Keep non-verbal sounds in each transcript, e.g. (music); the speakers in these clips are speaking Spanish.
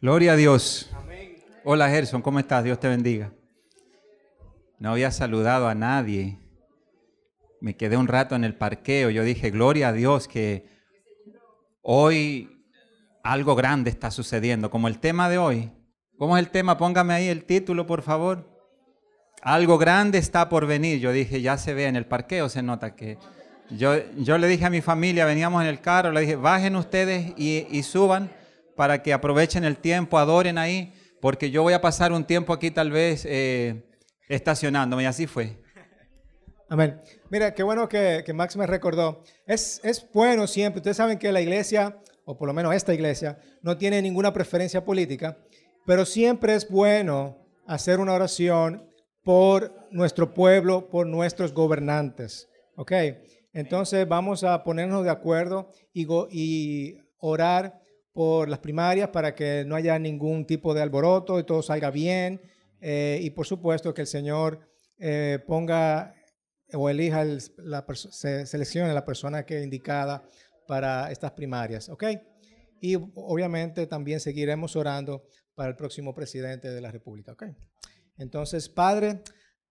Gloria a Dios. Hola Gerson, ¿cómo estás? Dios te bendiga. No había saludado a nadie. Me quedé un rato en el parqueo. Yo dije, gloria a Dios que hoy algo grande está sucediendo, como el tema de hoy. ¿Cómo es el tema? Póngame ahí el título, por favor. Algo grande está por venir. Yo dije, ya se ve en el parqueo, se nota que... Yo, yo le dije a mi familia, veníamos en el carro, le dije, bajen ustedes y, y suban para que aprovechen el tiempo, adoren ahí, porque yo voy a pasar un tiempo aquí tal vez eh, estacionándome, y así fue. Amén. Mira, qué bueno que, que Max me recordó. Es, es bueno siempre, ustedes saben que la iglesia, o por lo menos esta iglesia, no tiene ninguna preferencia política, pero siempre es bueno hacer una oración por nuestro pueblo, por nuestros gobernantes. ¿Ok? Entonces vamos a ponernos de acuerdo y, y orar por las primarias para que no haya ningún tipo de alboroto y todo salga bien. Eh, y por supuesto que el Señor eh, ponga o elija, la se seleccione la persona que es indicada para estas primarias. ¿Ok? Y obviamente también seguiremos orando para el próximo presidente de la República. ¿Ok? Entonces, Padre,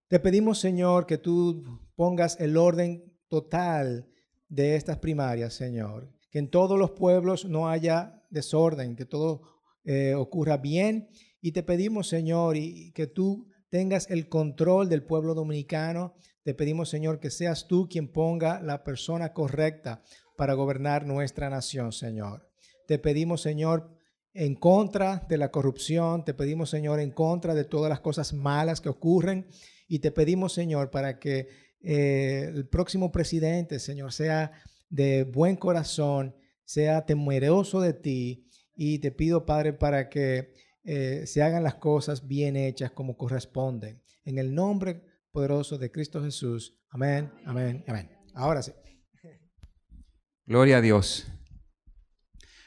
te pedimos, Señor, que tú pongas el orden total de estas primarias, Señor. Que en todos los pueblos no haya desorden, que todo eh, ocurra bien. Y te pedimos, Señor, y que tú tengas el control del pueblo dominicano. Te pedimos, Señor, que seas tú quien ponga la persona correcta para gobernar nuestra nación, Señor. Te pedimos, Señor, en contra de la corrupción, te pedimos, Señor, en contra de todas las cosas malas que ocurren. Y te pedimos, Señor, para que eh, el próximo presidente, Señor, sea de buen corazón sea temeroso de ti y te pido, Padre, para que eh, se hagan las cosas bien hechas como corresponden. En el nombre poderoso de Cristo Jesús. Amén, amén, amén. Ahora sí. (laughs) Gloria a Dios.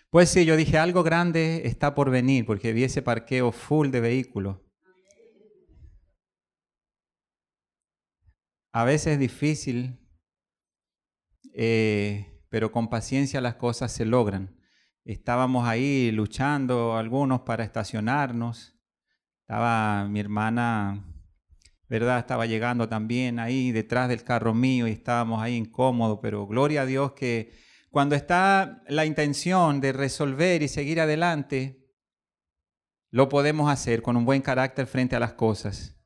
Pues sí, yo dije, algo grande está por venir, porque vi ese parqueo full de vehículos. A veces es difícil eh, pero con paciencia las cosas se logran. Estábamos ahí luchando algunos para estacionarnos. Estaba mi hermana, ¿verdad? Estaba llegando también ahí detrás del carro mío y estábamos ahí incómodos, pero gloria a Dios que cuando está la intención de resolver y seguir adelante, lo podemos hacer con un buen carácter frente a las cosas.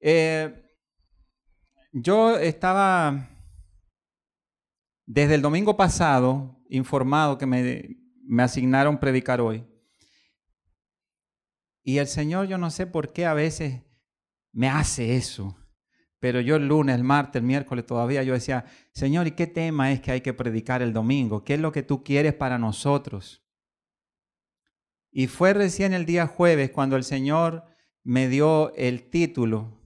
Eh, yo estaba desde el domingo pasado, informado que me, me asignaron predicar hoy. Y el Señor, yo no sé por qué a veces me hace eso. Pero yo el lunes, el martes, el miércoles todavía yo decía, Señor, ¿y qué tema es que hay que predicar el domingo? ¿Qué es lo que tú quieres para nosotros? Y fue recién el día jueves cuando el Señor me dio el título,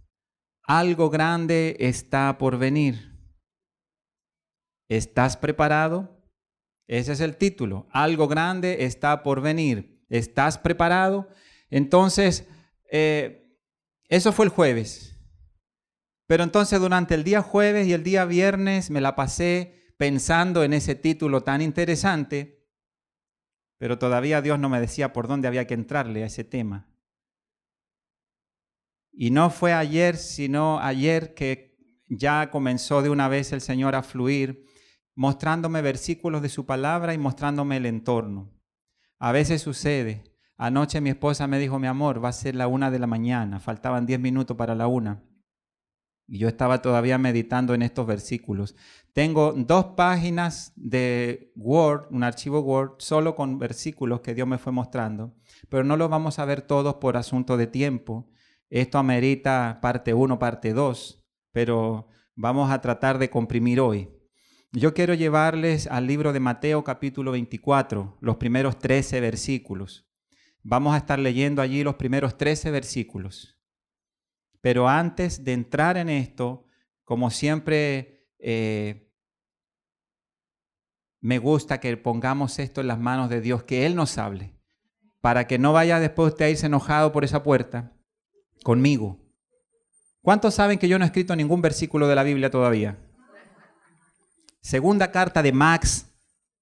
Algo grande está por venir. ¿Estás preparado? Ese es el título. Algo grande está por venir. ¿Estás preparado? Entonces, eh, eso fue el jueves. Pero entonces durante el día jueves y el día viernes me la pasé pensando en ese título tan interesante, pero todavía Dios no me decía por dónde había que entrarle a ese tema. Y no fue ayer, sino ayer que ya comenzó de una vez el Señor a fluir mostrándome versículos de su palabra y mostrándome el entorno. A veces sucede. Anoche mi esposa me dijo, mi amor, va a ser la una de la mañana, faltaban diez minutos para la una. Y yo estaba todavía meditando en estos versículos. Tengo dos páginas de Word, un archivo Word, solo con versículos que Dios me fue mostrando, pero no los vamos a ver todos por asunto de tiempo. Esto amerita parte 1, parte 2, pero vamos a tratar de comprimir hoy. Yo quiero llevarles al libro de Mateo capítulo 24, los primeros 13 versículos. Vamos a estar leyendo allí los primeros 13 versículos. Pero antes de entrar en esto, como siempre, eh, me gusta que pongamos esto en las manos de Dios, que Él nos hable, para que no vaya después usted a irse enojado por esa puerta conmigo. ¿Cuántos saben que yo no he escrito ningún versículo de la Biblia todavía? Segunda carta de Max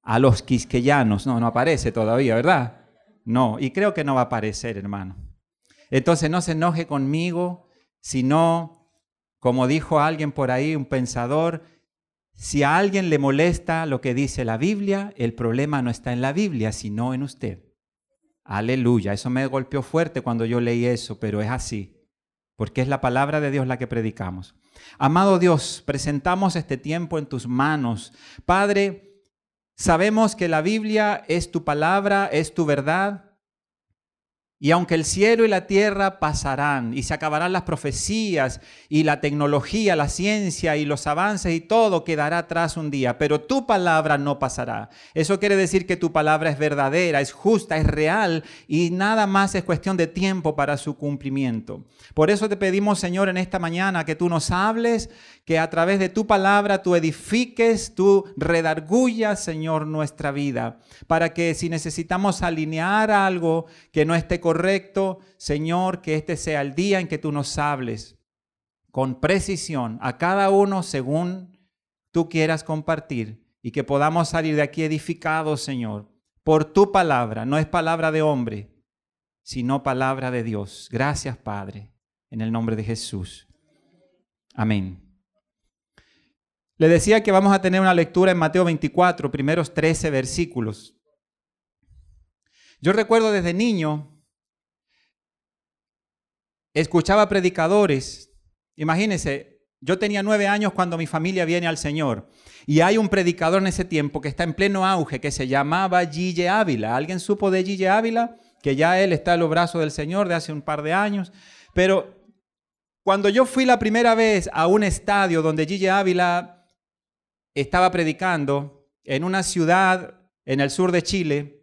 a los quisqueyanos. No, no aparece todavía, ¿verdad? No, y creo que no va a aparecer, hermano. Entonces no se enoje conmigo, sino, como dijo alguien por ahí, un pensador, si a alguien le molesta lo que dice la Biblia, el problema no está en la Biblia, sino en usted. Aleluya, eso me golpeó fuerte cuando yo leí eso, pero es así, porque es la palabra de Dios la que predicamos. Amado Dios, presentamos este tiempo en tus manos. Padre, sabemos que la Biblia es tu palabra, es tu verdad, y aunque el cielo y la tierra pasarán y se acabarán las profecías y la tecnología, la ciencia y los avances y todo quedará atrás un día, pero tu palabra no pasará. Eso quiere decir que tu palabra es verdadera, es justa, es real y nada más es cuestión de tiempo para su cumplimiento. Por eso te pedimos, Señor, en esta mañana que tú nos hables, que a través de tu palabra tú edifiques, tú redargullas, Señor, nuestra vida, para que si necesitamos alinear algo que no esté correcto, Señor, que este sea el día en que tú nos hables con precisión a cada uno según tú quieras compartir y que podamos salir de aquí edificados, Señor, por tu palabra. No es palabra de hombre, sino palabra de Dios. Gracias, Padre, en el nombre de Jesús. Amén. Le decía que vamos a tener una lectura en Mateo 24, primeros 13 versículos. Yo recuerdo desde niño, escuchaba predicadores. Imagínense, yo tenía nueve años cuando mi familia viene al Señor. Y hay un predicador en ese tiempo que está en pleno auge, que se llamaba Gille Ávila. ¿Alguien supo de Gille Ávila? Que ya él está en los brazos del Señor de hace un par de años. Pero cuando yo fui la primera vez a un estadio donde Gille Ávila estaba predicando en una ciudad en el sur de Chile.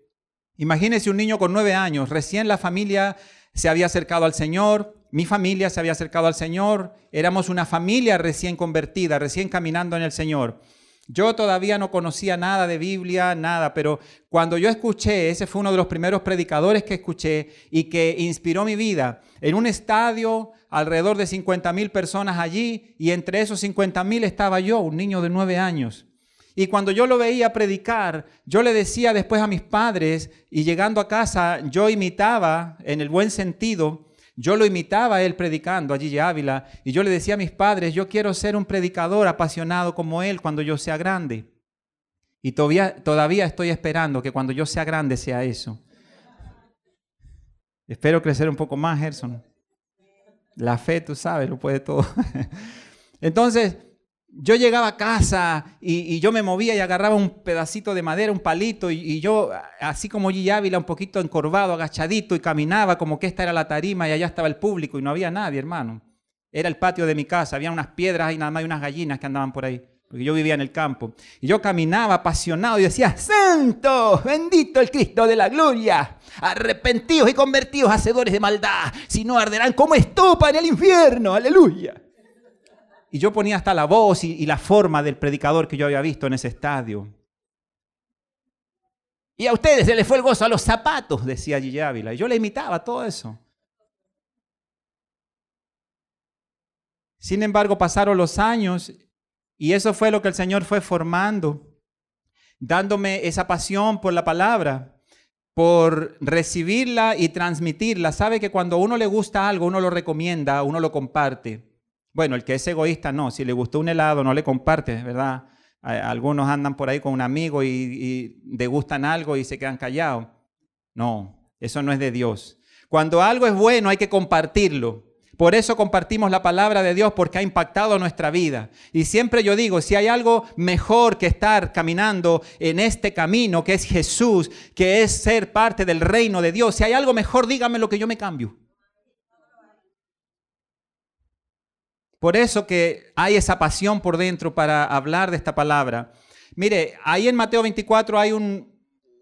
Imagínese un niño con nueve años, recién la familia se había acercado al Señor, mi familia se había acercado al Señor, éramos una familia recién convertida, recién caminando en el Señor. Yo todavía no conocía nada de Biblia, nada, pero cuando yo escuché, ese fue uno de los primeros predicadores que escuché y que inspiró mi vida, en un estadio, alrededor de 50 mil personas allí, y entre esos 50 mil estaba yo, un niño de nueve años. Y cuando yo lo veía predicar, yo le decía después a mis padres, y llegando a casa, yo imitaba, en el buen sentido, yo lo imitaba él predicando allí en Ávila y yo le decía a mis padres, yo quiero ser un predicador apasionado como él cuando yo sea grande. Y todavía, todavía estoy esperando que cuando yo sea grande sea eso. Espero crecer un poco más, Gerson. La fe, tú sabes, lo puede todo. (laughs) Entonces, yo llegaba a casa y, yo me movía y agarraba un pedacito de madera, un palito, y, yo, así como G. Ávila, un poquito encorvado, agachadito, y caminaba como que esta era la tarima y allá estaba el público y no había nadie, hermano. Era el patio de mi casa, había unas piedras y nada más y unas gallinas que andaban por ahí, porque yo vivía en el campo. Y yo caminaba apasionado y decía, Santo, bendito el Cristo de la gloria, arrepentidos y convertidos, hacedores de maldad, si no arderán como estupa en el infierno, aleluya. Y yo ponía hasta la voz y, la forma del predicador que yo había visto en ese estadio. Y a ustedes se les fue el gozo a los zapatos, decía Gigi Ávila. Y yo le imitaba todo eso. Sin embargo, pasaron los años y eso fue lo que el Señor fue formando, dándome esa pasión por la palabra, por recibirla y transmitirla. Sabe que cuando uno le gusta algo, uno lo recomienda, uno lo comparte. Bueno, el que es egoísta no, si le gustó un helado no le comparte, ¿verdad? Algunos andan por ahí con un amigo y, degustan algo y se quedan callados. No, eso no es de Dios. Cuando algo es bueno hay que compartirlo. Por eso compartimos la palabra de Dios porque ha impactado nuestra vida. Y siempre yo digo, si hay algo mejor que estar caminando en este camino que es Jesús, que es ser parte del reino de Dios, si hay algo mejor, dígame lo que yo me cambio. Por eso que hay esa pasión por dentro para hablar de esta palabra. Mire, ahí en Mateo 24 hay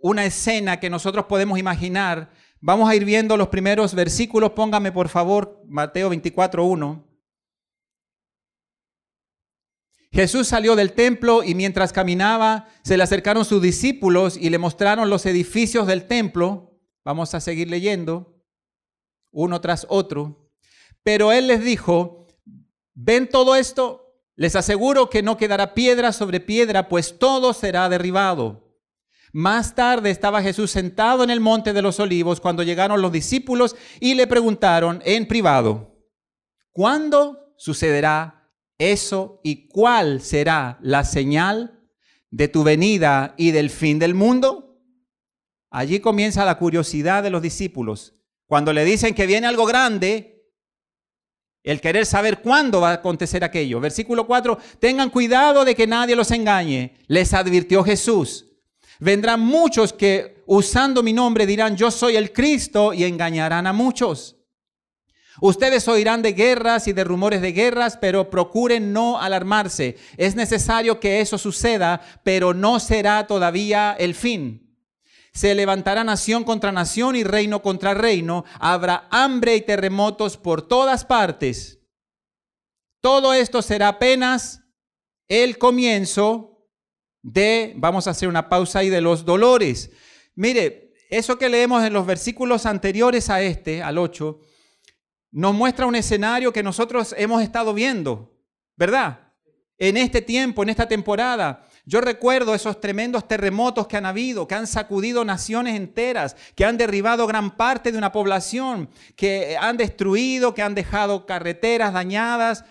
una escena que nosotros podemos imaginar. Vamos a ir viendo los primeros versículos. Póngame por favor Mateo 24, 1. Jesús salió del templo y mientras caminaba se le acercaron sus discípulos y le mostraron los edificios del templo. Vamos a seguir leyendo uno tras otro. Pero él les dijo, ¿Ven todo esto? Les aseguro que no quedará piedra sobre piedra, pues todo será derribado. Más tarde estaba Jesús sentado en el monte de los olivos cuando llegaron los discípulos y le preguntaron en privado, ¿cuándo sucederá eso y cuál será la señal de tu venida y del fin del mundo? Allí comienza la curiosidad de los discípulos. Cuando le dicen que viene algo grande, el querer saber cuándo va a acontecer aquello. Versículo 4, tengan cuidado de que nadie los engañe, les advirtió Jesús. Vendrán muchos que usando mi nombre dirán, yo soy el Cristo y engañarán a muchos. Ustedes oirán de guerras y de rumores de guerras, pero procuren no alarmarse. Es necesario que eso suceda, pero no será todavía el fin. Se levantará nación contra nación y reino contra reino. Habrá hambre y terremotos por todas partes. Todo esto será apenas el comienzo de, vamos a hacer una pausa ahí, de los dolores. Mire, eso que leemos en los versículos anteriores a este, al 8, nos muestra un escenario que nosotros hemos estado viendo, ¿verdad? En este tiempo, en esta temporada. Yo recuerdo esos tremendos terremotos que han habido, que han sacudido naciones enteras, que han derribado gran parte de una población, que han destruido, que han dejado carreteras dañadas.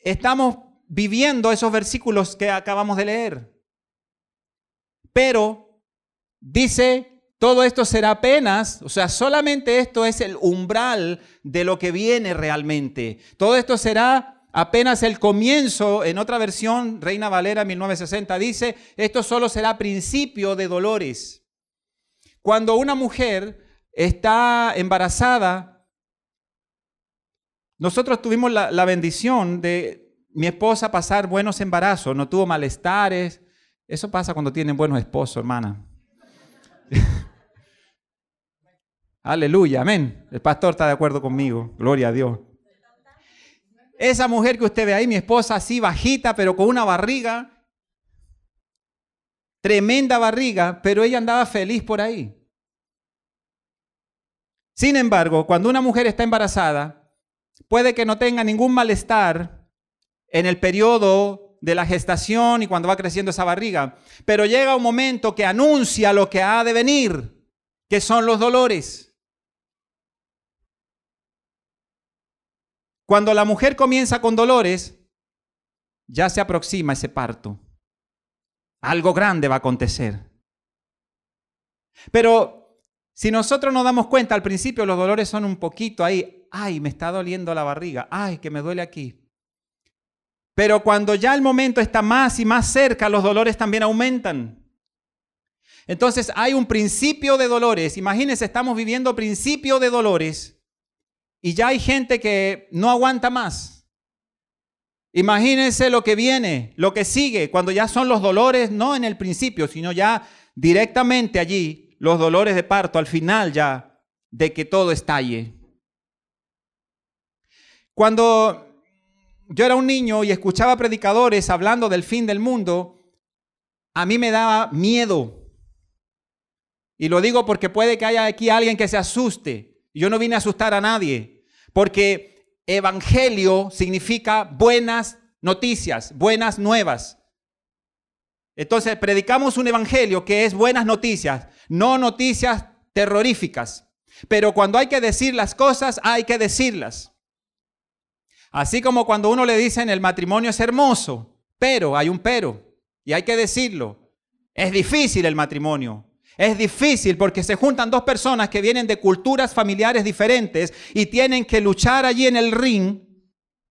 Estamos viviendo esos versículos que acabamos de leer. Pero dice todo esto será apenas, o sea, solamente esto es el umbral de lo que viene realmente. Todo esto será apenas el comienzo. En otra versión, Reina Valera 1960 dice, esto solo será principio de dolores. Cuando una mujer está embarazada, nosotros tuvimos la, bendición de mi esposa pasar buenos embarazos, no tuvo malestares. Eso pasa cuando tienen buenos esposos, hermana. (laughs) Aleluya, amén. El pastor está de acuerdo conmigo. Gloria a Dios. Esa mujer que usted ve ahí, mi esposa, así bajita, pero con una barriga, tremenda barriga, pero ella andaba feliz por ahí. Sin embargo, cuando una mujer está embarazada, puede que no tenga ningún malestar en el periodo de la gestación y cuando va creciendo esa barriga, pero llega un momento que anuncia lo que ha de venir, que son los dolores. Cuando la mujer comienza con dolores, ya se aproxima ese parto. Algo grande va a acontecer. Pero si nosotros nos damos cuenta, al principio los dolores son un poquito ahí, ay, me está doliendo la barriga, ay, que me duele aquí. Pero cuando ya el momento está más y más cerca, los dolores también aumentan. Entonces hay un principio de dolores. Imagínense, estamos viviendo principio de dolores y ya hay gente que no aguanta más. Imagínense lo que viene, lo que sigue, cuando ya son los dolores, no en el principio, sino ya directamente allí, los dolores de parto, al final ya de que todo estalle. Cuando yo era un niño y escuchaba predicadores hablando del fin del mundo, a mí me daba miedo. Y lo digo porque puede que haya aquí alguien que se asuste. Yo no vine a asustar a nadie. Porque evangelio significa buenas noticias, buenas nuevas. Entonces, predicamos un evangelio que es buenas noticias, no noticias terroríficas. Pero cuando hay que decir las cosas, hay que decirlas. Así como cuando uno le dicen el matrimonio es hermoso, pero hay un pero, y hay que decirlo. Es difícil el matrimonio, es difícil porque se juntan dos personas que vienen de culturas familiares diferentes y tienen que luchar allí en el ring,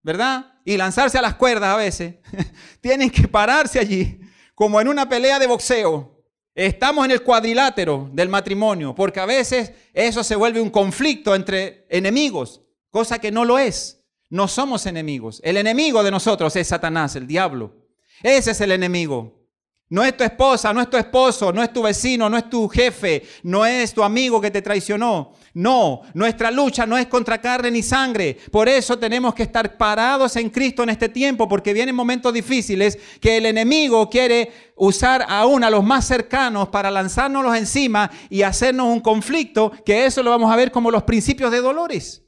¿verdad? Y lanzarse a las cuerdas a veces. (laughs) tienen que pararse allí, como en una pelea de boxeo. Estamos en el cuadrilátero del matrimonio, porque a veces eso se vuelve un conflicto entre enemigos, cosa que no lo es. No somos enemigos. El enemigo de nosotros es Satanás, el diablo. Ese es el enemigo. No es tu esposa, no es tu esposo, no es tu vecino, no es tu jefe, no es tu amigo que te traicionó. No, nuestra lucha no es contra carne ni sangre. Por eso tenemos que estar parados en Cristo en este tiempo, porque vienen momentos difíciles que el enemigo quiere usar aún a los más cercanos para lanzárnoslos encima y hacernos un conflicto, que eso lo vamos a ver como los principios de dolores.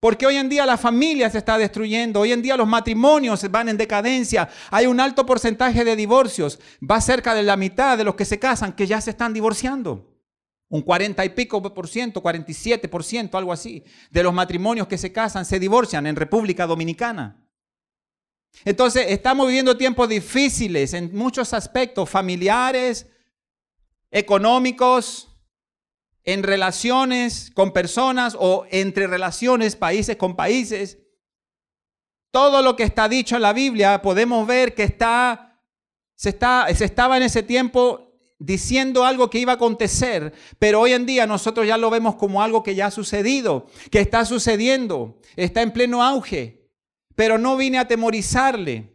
Porque hoy en día la familia se está destruyendo, hoy en día los matrimonios van en decadencia, hay un alto porcentaje de divorcios, va cerca de la mitad de los que se casan que ya se están divorciando. Un 40 y pico por ciento, 47 por ciento, algo así, de los matrimonios que se casan se divorcian en República Dominicana. Entonces, estamos viviendo tiempos difíciles en muchos aspectos, familiares, económicos, en relaciones con personas o entre relaciones países con países. Todo lo que está dicho en la Biblia podemos ver que está, se, está, se estaba en ese tiempo diciendo algo que iba a acontecer, pero hoy en día nosotros ya lo vemos como algo que ya ha sucedido, que está sucediendo, está en pleno auge. Pero no vine a atemorizarle,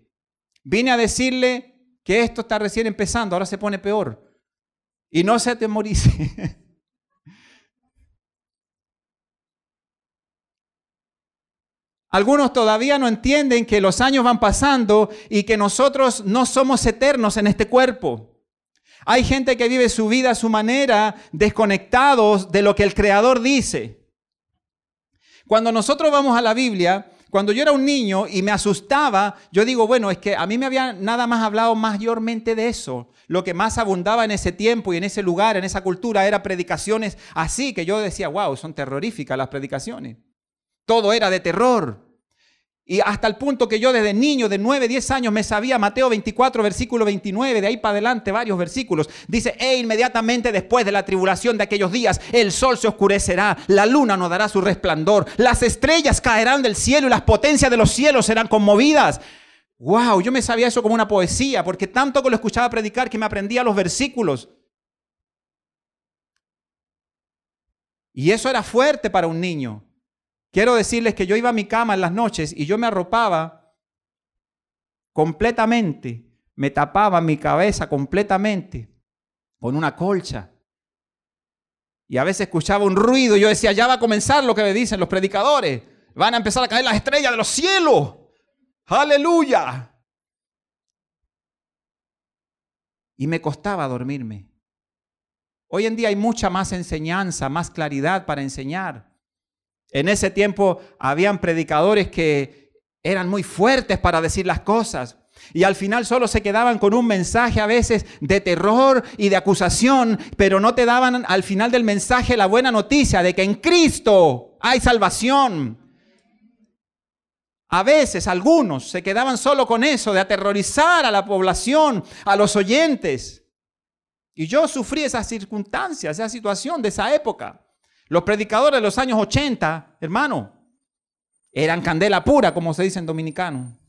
vine a decirle que esto está recién empezando, ahora se pone peor. Y no se atemorice. (laughs) Algunos todavía no entienden que los años van pasando y que nosotros no somos eternos en este cuerpo. Hay gente que vive su vida a su manera, desconectados de lo que el Creador dice. Cuando nosotros vamos a la Biblia, cuando yo era un niño y me asustaba, yo digo, bueno, es que a mí me había nada más hablado mayormente de eso. Lo que más abundaba en ese tiempo y en ese lugar, en esa cultura, era predicaciones así, que yo decía, wow, son terroríficas las predicaciones. Todo era de terror. Y hasta el punto que yo desde niño de 9, 10 años me sabía Mateo 24, versículo 29, de ahí para adelante varios versículos. Dice, e inmediatamente después de la tribulación de aquellos días, el sol se oscurecerá, la luna no dará su resplandor, las estrellas caerán del cielo y las potencias de los cielos serán conmovidas. Wow, yo me sabía eso como una poesía, porque tanto que lo escuchaba predicar que me aprendía los versículos. Y eso era fuerte para un niño. Quiero decirles que yo iba a mi cama en las noches y yo me arropaba completamente, me tapaba mi cabeza completamente con una colcha. Y a veces escuchaba un ruido y yo decía, ya va a comenzar lo que me dicen los predicadores. Van a empezar a caer las estrellas de los cielos. Aleluya. Y me costaba dormirme. Hoy en día hay mucha más enseñanza, más claridad para enseñar. En ese tiempo habían predicadores que eran muy fuertes para decir las cosas. Y al final solo se quedaban con un mensaje a veces de terror y de acusación, pero no te daban al final del mensaje la buena noticia de que en Cristo hay salvación. A veces algunos se quedaban solo con eso, de aterrorizar a la población, a los oyentes. Y yo sufrí esas circunstancias, esa situación de esa época. Los predicadores de los años 80, hermano, eran candela pura, como se dice en dominicano.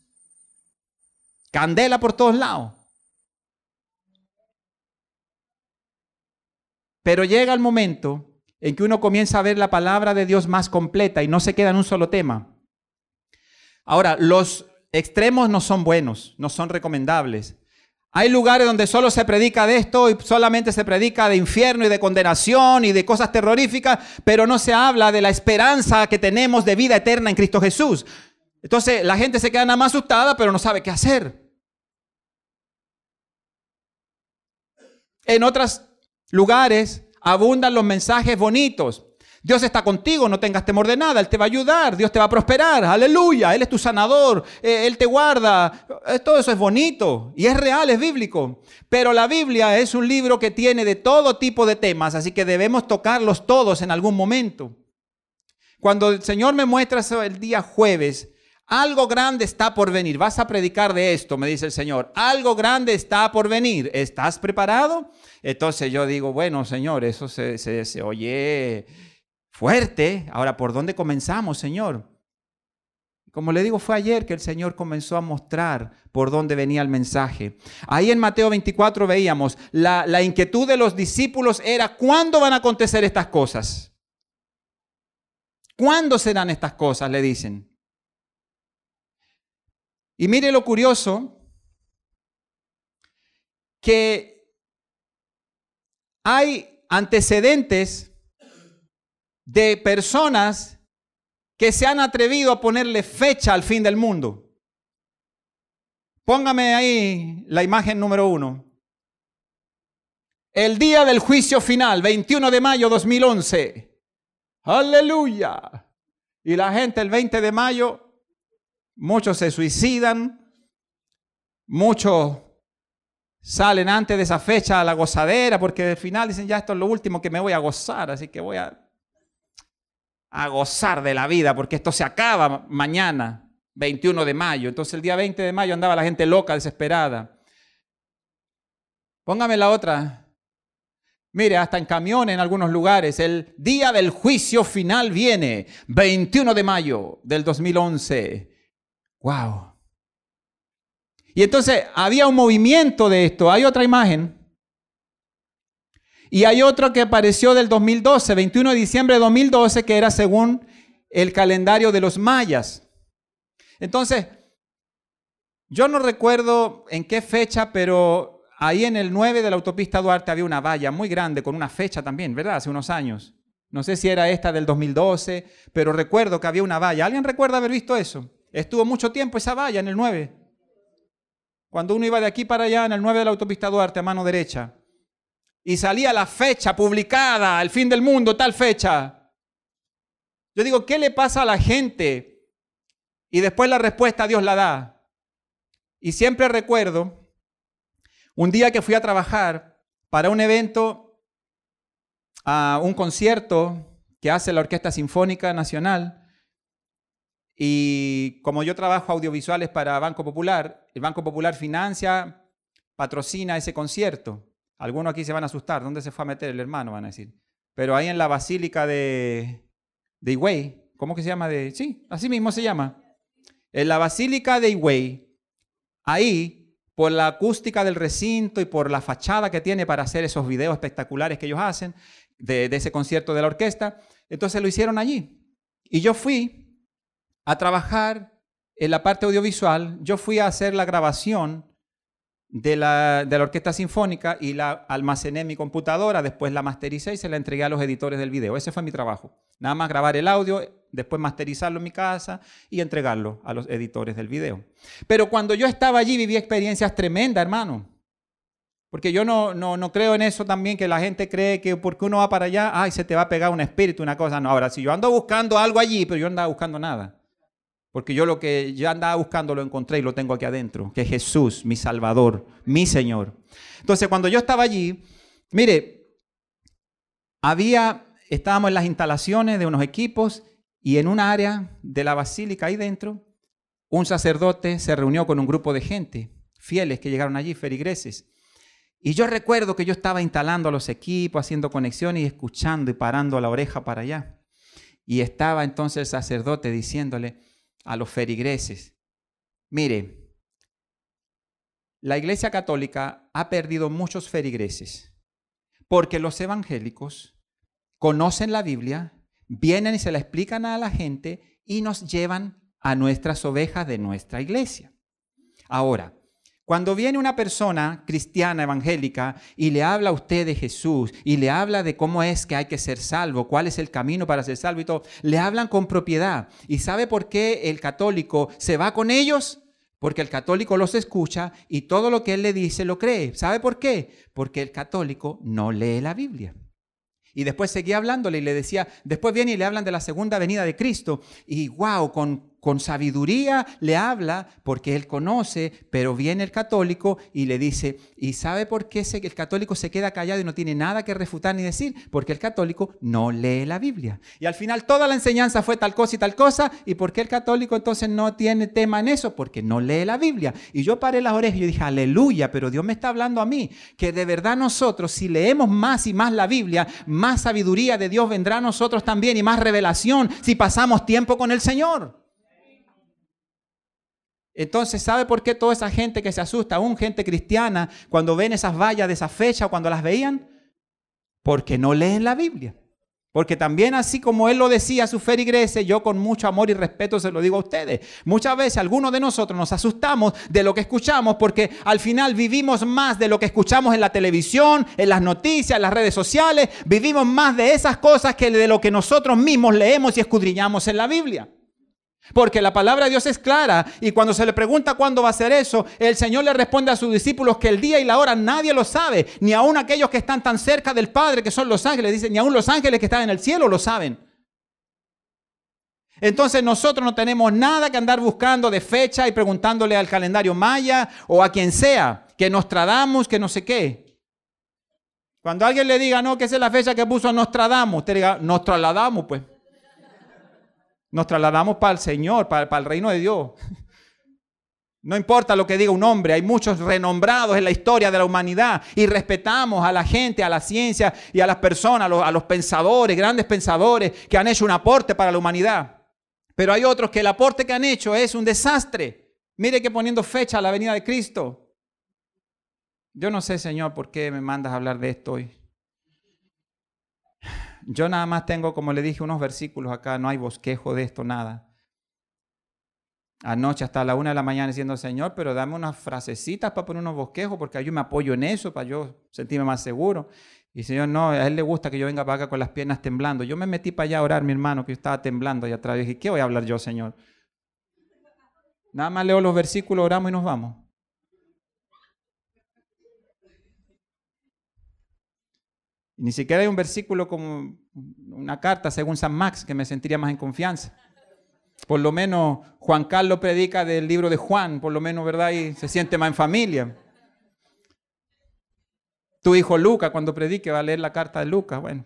Candela por todos lados. Pero llega el momento en que uno comienza a ver la palabra de Dios más completa y no se queda en un solo tema. Ahora, los extremos no son buenos, no son recomendables. Hay lugares donde solo se predica de esto y solamente se predica de infierno y de condenación y de cosas terroríficas, pero no se habla de la esperanza que tenemos de vida eterna en Cristo Jesús. Entonces la gente se queda nada más asustada, pero no sabe qué hacer. En otros lugares abundan los mensajes bonitos. Dios está contigo, no tengas temor de nada, Él te va a ayudar, Dios te va a prosperar, aleluya, Él es tu sanador, eh, Él te guarda, eh, todo eso es bonito y es real, es bíblico. Pero la Biblia es un libro que tiene de todo tipo de temas, así que debemos tocarlos todos en algún momento. Cuando el Señor me muestra el día jueves, algo grande está por venir. Vas a predicar de esto, me dice el Señor. Algo grande está por venir. ¿Estás preparado? Entonces yo digo, bueno, Señor, eso se, se, se oye fuerte. Ahora, ¿por dónde comenzamos, Señor? Como le digo, fue ayer que el Señor comenzó a mostrar por dónde venía el mensaje. Ahí en Mateo 24 veíamos, la, inquietud de los discípulos era, ¿cuándo van a acontecer estas cosas? ¿Cuándo serán estas cosas? Le dicen. Y mire lo curioso, que hay antecedentes de personas que se han atrevido a ponerle fecha al fin del mundo. Póngame ahí la imagen número uno. El día del juicio final, 21 de mayo 2011. Aleluya. Y la gente el 20 de mayo, muchos se suicidan, muchos salen antes de esa fecha a la gozadera, porque al final dicen, ya esto es lo último que me voy a gozar, así que voy a, a gozar de la vida, porque esto se acaba mañana, 21 de mayo. Entonces el día 20 de mayo andaba la gente loca, desesperada. Póngame la otra. Mire, hasta en camiones en algunos lugares, el día del juicio final viene, 21 de mayo del 2011. ¡Wow! Y entonces había un movimiento de esto. Hay otra imagen. Y hay otro que apareció del 2012, 21 de diciembre de 2012, que era según el calendario de los mayas. Entonces, yo no recuerdo en qué fecha, pero ahí en el 9 de la autopista Duarte había una valla muy grande con una fecha también, ¿verdad? Hace unos años. No sé si era esta del 2012, pero recuerdo que había una valla. ¿Alguien recuerda haber visto eso? Estuvo mucho tiempo esa valla en el 9. Cuando uno iba de aquí para allá en el 9 de la autopista Duarte a mano derecha. Y salía la fecha publicada, el fin del mundo, tal fecha. Yo digo, ¿qué le pasa a la gente? Y después la respuesta Dios la da. Y siempre recuerdo un día que fui a trabajar para un evento, a un concierto que hace la Orquesta Sinfónica Nacional. Y como yo trabajo audiovisuales para Banco Popular, el Banco Popular financia, patrocina ese concierto. Algunos aquí se van a asustar. ¿Dónde se fue a meter el hermano? Van a decir. Pero ahí en la Basílica de, de Higüey, ¿cómo que se llama? De, sí, así mismo se llama. En la Basílica de Higüey, ahí, por la acústica del recinto y por la fachada que tiene para hacer esos videos espectaculares que ellos hacen de, de ese concierto de la orquesta, entonces lo hicieron allí. Y yo fui a trabajar en la parte audiovisual, yo fui a hacer la grabación de la, de la, orquesta sinfónica y la almacené en mi computadora, después la mastericé y se la entregué a los editores del video. Ese fue mi trabajo. Nada más grabar el audio, después masterizarlo en mi casa y entregarlo a los editores del video. Pero cuando yo estaba allí viví experiencias tremendas, hermano. Porque yo no, no, no creo en eso también, que la gente cree que porque uno va para allá, ay, se te va a pegar un espíritu, una cosa. No, ahora, si yo ando buscando algo allí, pero yo andaba buscando nada. Porque yo lo que ya andaba buscando lo encontré y lo tengo aquí adentro, que es Jesús, mi Salvador, mi Señor. Entonces, cuando yo estaba allí, mire, había, estábamos en las instalaciones de unos equipos y en un área de la basílica ahí dentro, un sacerdote se reunió con un grupo de gente, fieles que llegaron allí, ferigreses. Y yo recuerdo que yo estaba instalando los equipos, haciendo conexiones y escuchando y parando la oreja para allá. Y estaba entonces el sacerdote diciéndole, a los ferigreses. Mire, la Iglesia Católica ha perdido muchos ferigreses porque los evangélicos conocen la Biblia, vienen y se la explican a la gente y nos llevan a nuestras ovejas de nuestra iglesia. Ahora, cuando viene una persona cristiana evangélica y le habla a usted de Jesús y le habla de cómo es que hay que ser salvo, cuál es el camino para ser salvo y todo, le hablan con propiedad. ¿Y sabe por qué el católico se va con ellos? Porque el católico los escucha y todo lo que él le dice lo cree. ¿Sabe por qué? Porque el católico no lee la Biblia. Y después seguía hablándole y le decía, después viene y le hablan de la segunda venida de Cristo. Y wow, con con sabiduría le habla porque él conoce, pero viene el católico y le dice, ¿y sabe por qué el católico se queda callado y no tiene nada que refutar ni decir? Porque el católico no lee la Biblia. Y al final toda la enseñanza fue tal cosa y tal cosa. ¿Y por qué el católico entonces no tiene tema en eso? Porque no lee la Biblia. Y yo paré las orejas y dije, aleluya, pero Dios me está hablando a mí, que de verdad nosotros, si leemos más y más la Biblia, más sabiduría de Dios vendrá a nosotros también y más revelación si pasamos tiempo con el Señor. Entonces, ¿sabe por qué toda esa gente que se asusta, aún gente cristiana, cuando ven esas vallas de esa fecha o cuando las veían? Porque no leen la Biblia. Porque también así como él lo decía a su feligreses, yo con mucho amor y respeto se lo digo a ustedes. Muchas veces algunos de nosotros nos asustamos de lo que escuchamos porque al final vivimos más de lo que escuchamos en la televisión, en las noticias, en las redes sociales. Vivimos más de esas cosas que de lo que nosotros mismos leemos y escudriñamos en la Biblia. Porque la palabra de Dios es clara y cuando se le pregunta cuándo va a ser eso, el Señor le responde a sus discípulos que el día y la hora nadie lo sabe, ni aun aquellos que están tan cerca del Padre que son los ángeles, dice, ni aun los ángeles que están en el cielo lo saben. Entonces nosotros no tenemos nada que andar buscando de fecha y preguntándole al calendario maya o a quien sea, que nos tradamos, que no sé qué. Cuando alguien le diga, no, que esa es la fecha que puso Nostradamus, usted diga, nos trasladamos, pues. Nos trasladamos para el Señor, para, el reino de Dios. (laughs) No importa lo que diga un hombre, hay muchos renombrados en la historia de la humanidad y respetamos a la gente, a la ciencia y a las personas, a los, pensadores, grandes pensadores que han hecho un aporte para la humanidad. Pero hay otros que el aporte que han hecho es un desastre. Mire que poniendo fecha a la venida de Cristo. Yo no sé, Señor, por qué me mandas a hablar de esto hoy. Yo nada más tengo, como le dije, unos versículos acá, no hay bosquejo de esto, nada anoche hasta la una de la mañana diciendo, Señor, pero dame unas frasecitas para poner unos bosquejos, porque yo me apoyo en eso, para yo sentirme más seguro. Y Señor, no, a Él le gusta que yo venga para acá con las piernas temblando. Yo me metí para allá a orar, mi hermano, que yo estaba temblando allá atrás. Y dije, ¿qué voy a hablar yo, Señor? Nada más leo los versículos, oramos y nos vamos. Ni siquiera hay un versículo como una carta según San Max que me sentiría más en confianza. Por lo menos Juan Carlos predica del libro de Juan, por lo menos, ¿verdad? Y se siente más en familia. Tu hijo Lucas, cuando predique, va a leer la carta de Lucas. Bueno,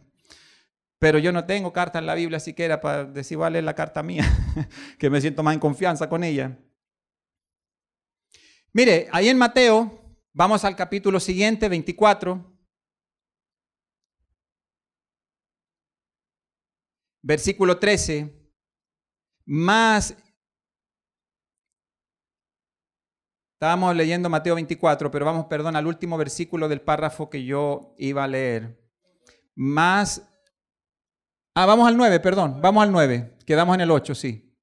pero yo no tengo carta en la Biblia siquiera para decir, va a leer la carta mía, (laughs) que me siento más en confianza con ella. Mire, ahí en Mateo, vamos al capítulo siguiente, 24. Versículo 13 más... Estábamos leyendo Mateo 24, pero vamos, perdón, al último versículo del párrafo que yo iba a leer. Más... Ah, vamos al 9, perdón, vamos al 9. Quedamos en el 8, sí.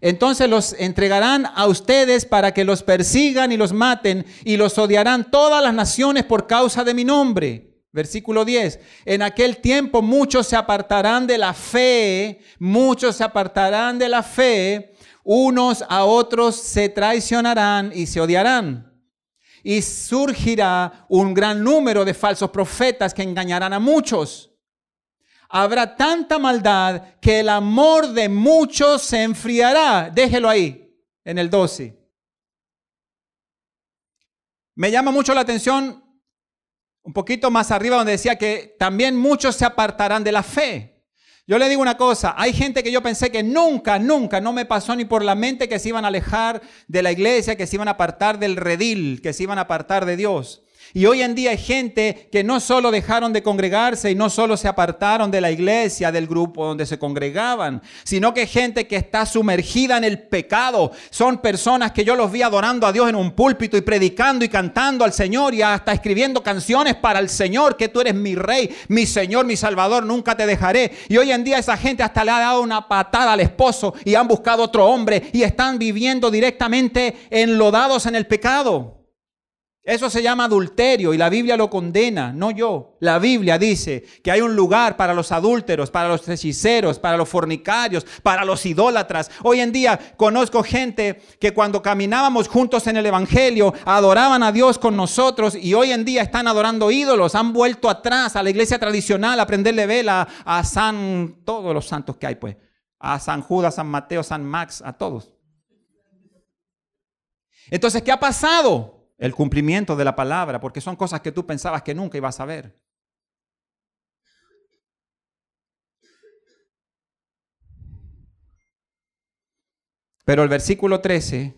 Entonces los entregarán a ustedes para que los persigan y los maten y los odiarán todas las naciones por causa de mi nombre. Versículo 10. En aquel tiempo muchos se apartarán de la fe, muchos se apartarán de la fe, unos a otros se traicionarán y se odiarán. Y surgirá un gran número de falsos profetas que engañarán a muchos. Habrá tanta maldad que el amor de muchos se enfriará. Déjelo ahí, en el 12. Me llama mucho la atención un poquito más arriba donde decía que también muchos se apartarán de la fe. Yo le digo una cosa, hay gente que yo pensé que nunca, nunca, no me pasó ni por la mente que se iban a alejar de la iglesia, que se iban a apartar del redil, que se iban a apartar de Dios. Y hoy en día hay gente que no solo dejaron de congregarse y no solo se apartaron de la iglesia, del grupo donde se congregaban, sino que gente que está sumergida en el pecado. Son personas que yo los vi adorando a Dios en un púlpito y predicando y cantando al Señor y hasta escribiendo canciones para el Señor, que tú eres mi rey, mi Señor, mi Salvador, nunca te dejaré. Y hoy en día esa gente hasta le ha dado una patada al esposo y han buscado otro hombre y están viviendo directamente enlodados en el pecado. Eso se llama adulterio y la Biblia lo condena, no yo. La Biblia dice que hay un lugar para los adúlteros, para los hechiceros, para los fornicarios, para los idólatras. Hoy en día conozco gente que cuando caminábamos juntos en el Evangelio adoraban a Dios con nosotros y hoy en día están adorando ídolos, han vuelto atrás a la iglesia tradicional a prenderle vela a San, todos los santos que hay pues, a San Judas, San Mateo, San Max, a todos. Entonces, ¿qué ha pasado? El cumplimiento de la palabra, porque son cosas que tú pensabas que nunca ibas a ver. Pero el versículo 13,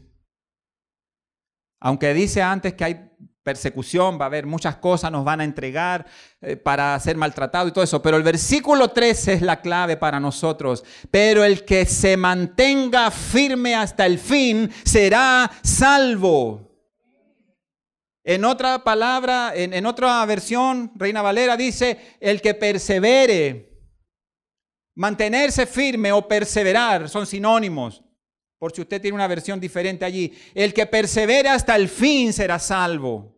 aunque dice antes que hay persecución, va a haber muchas cosas, nos van a entregar eh, para ser maltratados y todo eso, pero el versículo 13 es la clave para nosotros. Pero el que se mantenga firme hasta el fin será salvo. En otra palabra, en, otra versión, Reina Valera dice, el que persevere, mantenerse firme o perseverar son sinónimos. Por si usted tiene una versión diferente allí. El que persevere hasta el fin será salvo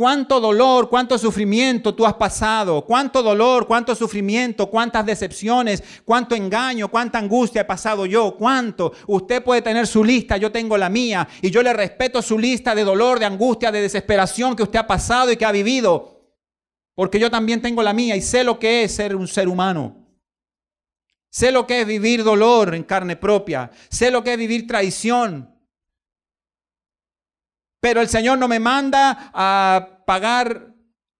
cuánto dolor, cuánto sufrimiento tú has pasado, cuánto dolor, cuánto sufrimiento, cuántas decepciones, cuánto engaño, cuánta angustia he pasado yo, cuánto. Usted puede tener su lista, yo tengo la mía y yo le respeto su lista de dolor, de angustia, de desesperación que usted ha pasado y que ha vivido, porque yo también tengo la mía y sé lo que es ser un ser humano. Sé lo que es vivir dolor en carne propia. Sé lo que es vivir traición. Pero el Señor no me manda a pagar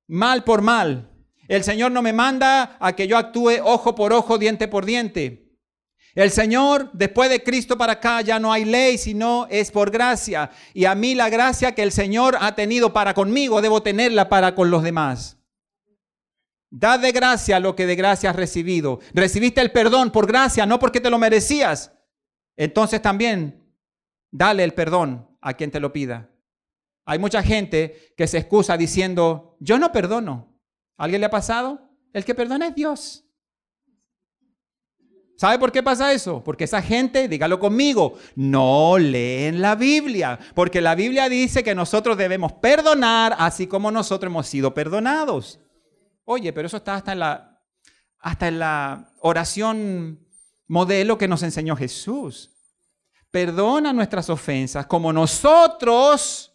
mal por mal. El Señor no me manda a que yo actúe ojo por ojo, diente por diente. El Señor, después de Cristo para acá, ya no hay ley, sino es por gracia. Y a mí la gracia que el Señor ha tenido para conmigo, debo tenerla para con los demás. Da de gracia lo que de gracia has recibido. Recibiste el perdón por gracia, no porque te lo merecías. Entonces también dale el perdón a quien te lo pida. Hay mucha gente que se excusa diciendo, yo no perdono. ¿Alguien le ha pasado? El que perdona es Dios. ¿Sabe por qué pasa eso? Porque esa gente, dígalo conmigo, no leen la Biblia. Porque la Biblia dice que nosotros debemos perdonar así como nosotros hemos sido perdonados. Oye, pero eso está hasta en la, hasta en la oración modelo que nos enseñó Jesús. Perdona nuestras ofensas como nosotros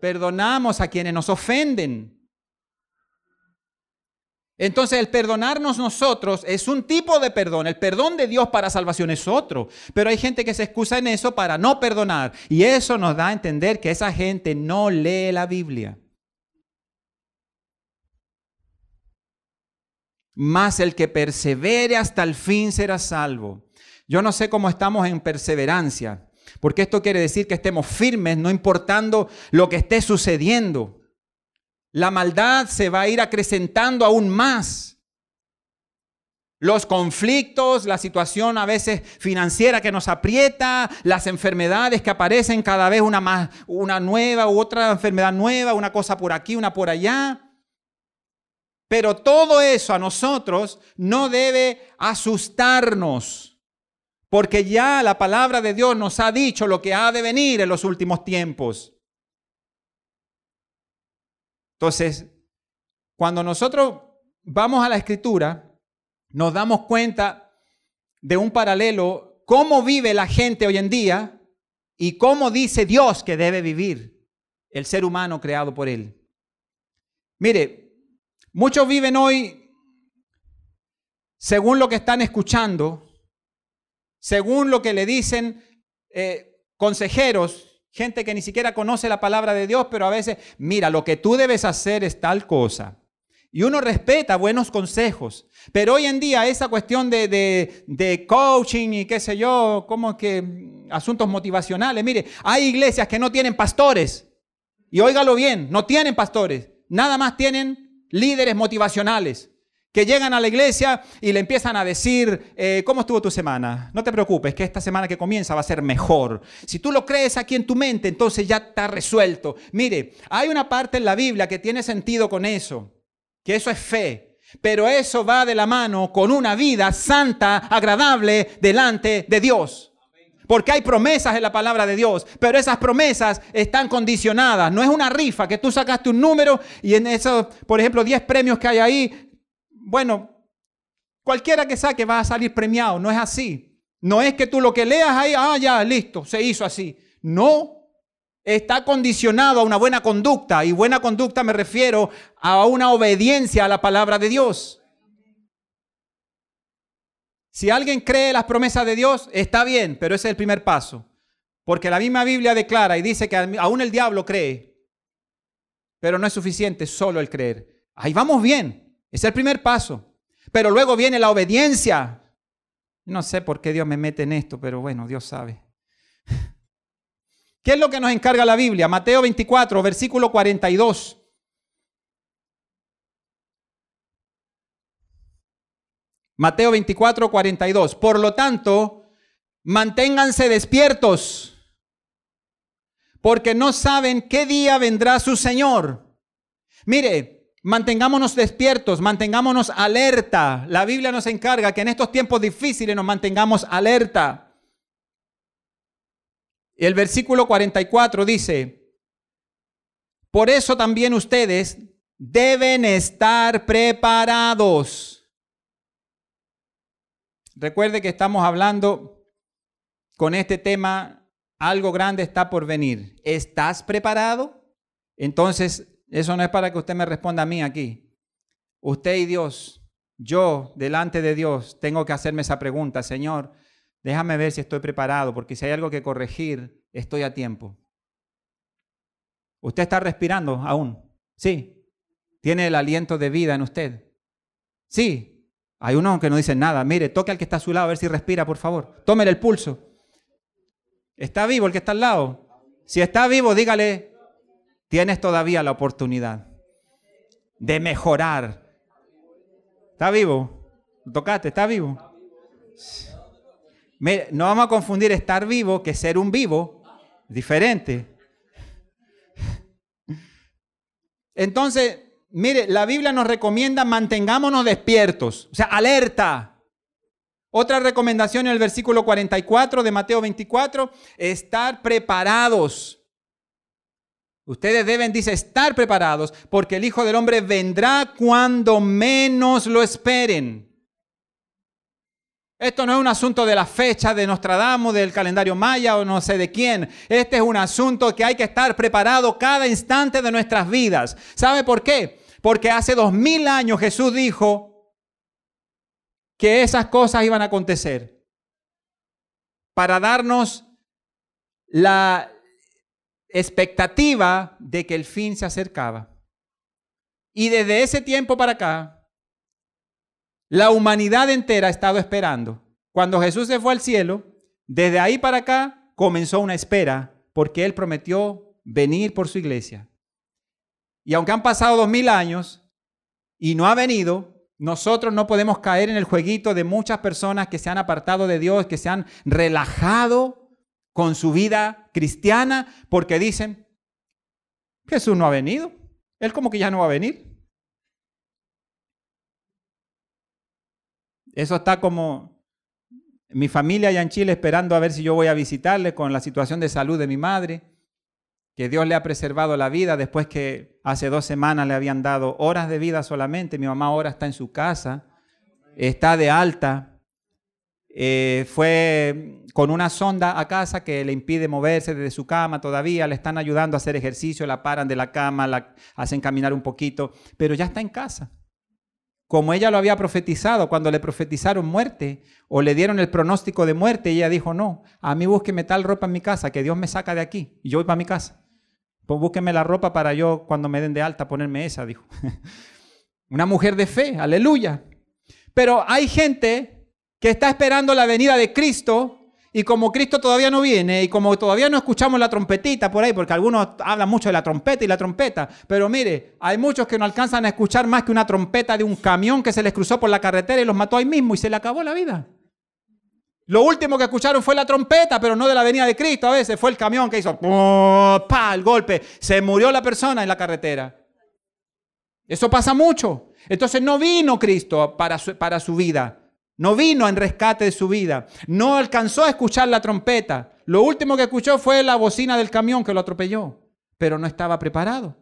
perdonamos a quienes nos ofenden. Entonces el perdonarnos nosotros es un tipo de perdón. El perdón de Dios para salvación es otro. Pero hay gente que se excusa en eso para no perdonar. Y eso nos da a entender que esa gente no lee la Biblia. Más el que persevere hasta el fin será salvo. Yo no sé cómo estamos en perseverancia, porque esto quiere decir que estemos firmes, no importando lo que esté sucediendo. La maldad se va a ir acrecentando aún más. Los conflictos, la situación a veces financiera que nos aprieta, las enfermedades que aparecen cada vez una más, una nueva u otra enfermedad nueva, una cosa por aquí, una por allá. Pero todo eso a nosotros no debe asustarnos, porque ya la palabra de Dios nos ha dicho lo que ha de venir en los últimos tiempos. Entonces, cuando nosotros vamos a la escritura, nos damos cuenta de un paralelo, cómo vive la gente hoy en día y cómo dice Dios que debe vivir el ser humano creado por Él. Mire, Muchos viven hoy según lo que están escuchando, según lo que le dicen eh, consejeros, gente que ni siquiera conoce la palabra de Dios, pero a veces, mira, lo que tú debes hacer es tal cosa. Y uno respeta buenos consejos. Pero hoy en día esa cuestión de, de, de, coaching y qué sé yo, como que mm, asuntos motivacionales. Mire, hay iglesias que no tienen pastores. Y óigalo bien, no tienen pastores. Nada más tienen líderes motivacionales que llegan a la iglesia y le empiezan a decir, eh, ¿cómo estuvo tu semana? No te preocupes, que esta semana que comienza va a ser mejor. Si tú lo crees aquí en tu mente, entonces ya está resuelto. Mire, hay una parte en la Biblia que tiene sentido con eso, que eso es fe. Pero eso va de la mano con una vida santa, agradable delante de Dios. Porque hay promesas en la palabra de Dios, pero esas promesas están condicionadas. No es una rifa que tú sacaste un número y en esos, por ejemplo, 10 premios que hay ahí, bueno, cualquiera que saque va a salir premiado. No es así. No es que tú lo que leas ahí, ah, ya, listo, se hizo así. No, está condicionado a una buena conducta. Y buena conducta me refiero a una obediencia a la palabra de Dios. Si alguien cree las promesas de Dios, está bien, pero ese es el primer paso. Porque la misma Biblia declara y dice que aún el diablo cree. Pero no es suficiente solo el creer. Ahí vamos bien. Es el primer paso. Pero luego viene la obediencia. No sé por qué Dios me mete en esto, pero bueno, Dios sabe. ¿Qué es lo que nos encarga la Biblia? Mateo 24, versículo 42. Mateo 24, 42. Por lo tanto, manténganse despiertos, porque no saben qué día vendrá su Señor. Mire, mantengámonos despiertos, mantengámonos alerta. La Biblia nos encarga que en estos tiempos difíciles nos mantengamos alerta. El versículo 44 dice, por eso también ustedes deben estar preparados Recuerde que estamos hablando con este tema, algo grande está por venir. ¿Estás preparado? Entonces, eso no es para que usted me responda a mí aquí. Usted y Dios yo delante de Dios tengo que hacerme esa pregunta, Señor, déjame ver si estoy preparado, porque si hay algo que corregir, estoy a tiempo. ¿Usted está respirando aún? Sí. ¿Tiene el aliento de vida en usted? Sí. Hay uno que no dice nada. Mire, toque al que está a su lado a ver si respira, por favor. Tómele el pulso. ¿Está vivo el que está al lado? Si está vivo, dígale, tienes todavía la oportunidad de mejorar. ¿Está vivo? Tocate, ¿está vivo? Mire, no vamos a confundir estar vivo que ser un vivo. Diferente. Entonces, mire, la Biblia nos recomienda mantengámonos despiertos, o sea, alerta. Otra recomendación en el versículo 44 de Mateo 24, estar preparados. Ustedes deben, dice, estar preparados porque el Hijo del Hombre vendrá cuando menos lo esperen. Esto no es un asunto de la fecha de Nostradamus, del calendario maya o no sé de quién. Este es un asunto que hay que estar preparado cada instante de nuestras vidas. ¿Sabe por qué? Porque hace dos mil años Jesús dijo que esas cosas iban a acontecer para darnos la expectativa de que el fin se acercaba. Y desde ese tiempo para acá, la humanidad entera ha estado esperando. Cuando Jesús se fue al cielo, desde ahí para acá comenzó una espera porque Él prometió venir por su iglesia. Y aunque han pasado dos mil años y no ha venido, nosotros no podemos caer en el jueguito de muchas personas que se han apartado de Dios, que se han relajado con su vida cristiana porque dicen, Jesús no ha venido. Él como que ya no va a venir. Eso está como mi familia allá en Chile esperando a ver si yo voy a visitarle con la situación de salud de mi madre, que Dios le ha preservado la vida después que hace dos semanas le habían dado horas de vida solamente. Mi mamá ahora está en su casa, está de alta. Eh, fue con una sonda a casa que le impide moverse desde su cama todavía, le están ayudando a hacer ejercicio, la paran de la cama, la hacen caminar un poquito, pero ya está en casa como ella lo había profetizado, cuando le profetizaron muerte o le dieron el pronóstico de muerte, ella dijo, no, a mí búsqueme tal ropa en mi casa, que Dios me saca de aquí y yo voy para mi casa. Pues búsqueme la ropa para yo, cuando me den de alta, ponerme esa, dijo. (laughs) Una mujer de fe, aleluya. Pero hay gente que está esperando la venida de Cristo y como Cristo todavía no viene y como todavía no escuchamos la trompetita por ahí, porque algunos hablan mucho de la trompeta y la trompeta, pero mire, hay muchos que no alcanzan a escuchar más que una trompeta de un camión que se les cruzó por la carretera y los mató ahí mismo y se le acabó la vida. Lo último que escucharon fue la trompeta, pero no de la venida de Cristo. A veces fue el camión que hizo ¡pa! el golpe. Se murió la persona en la carretera. Eso pasa mucho. Entonces no vino Cristo para para su vida. No vino en rescate de su vida. No alcanzó a escuchar la trompeta. Lo último que escuchó fue la bocina del camión que lo atropelló. Pero no estaba preparado.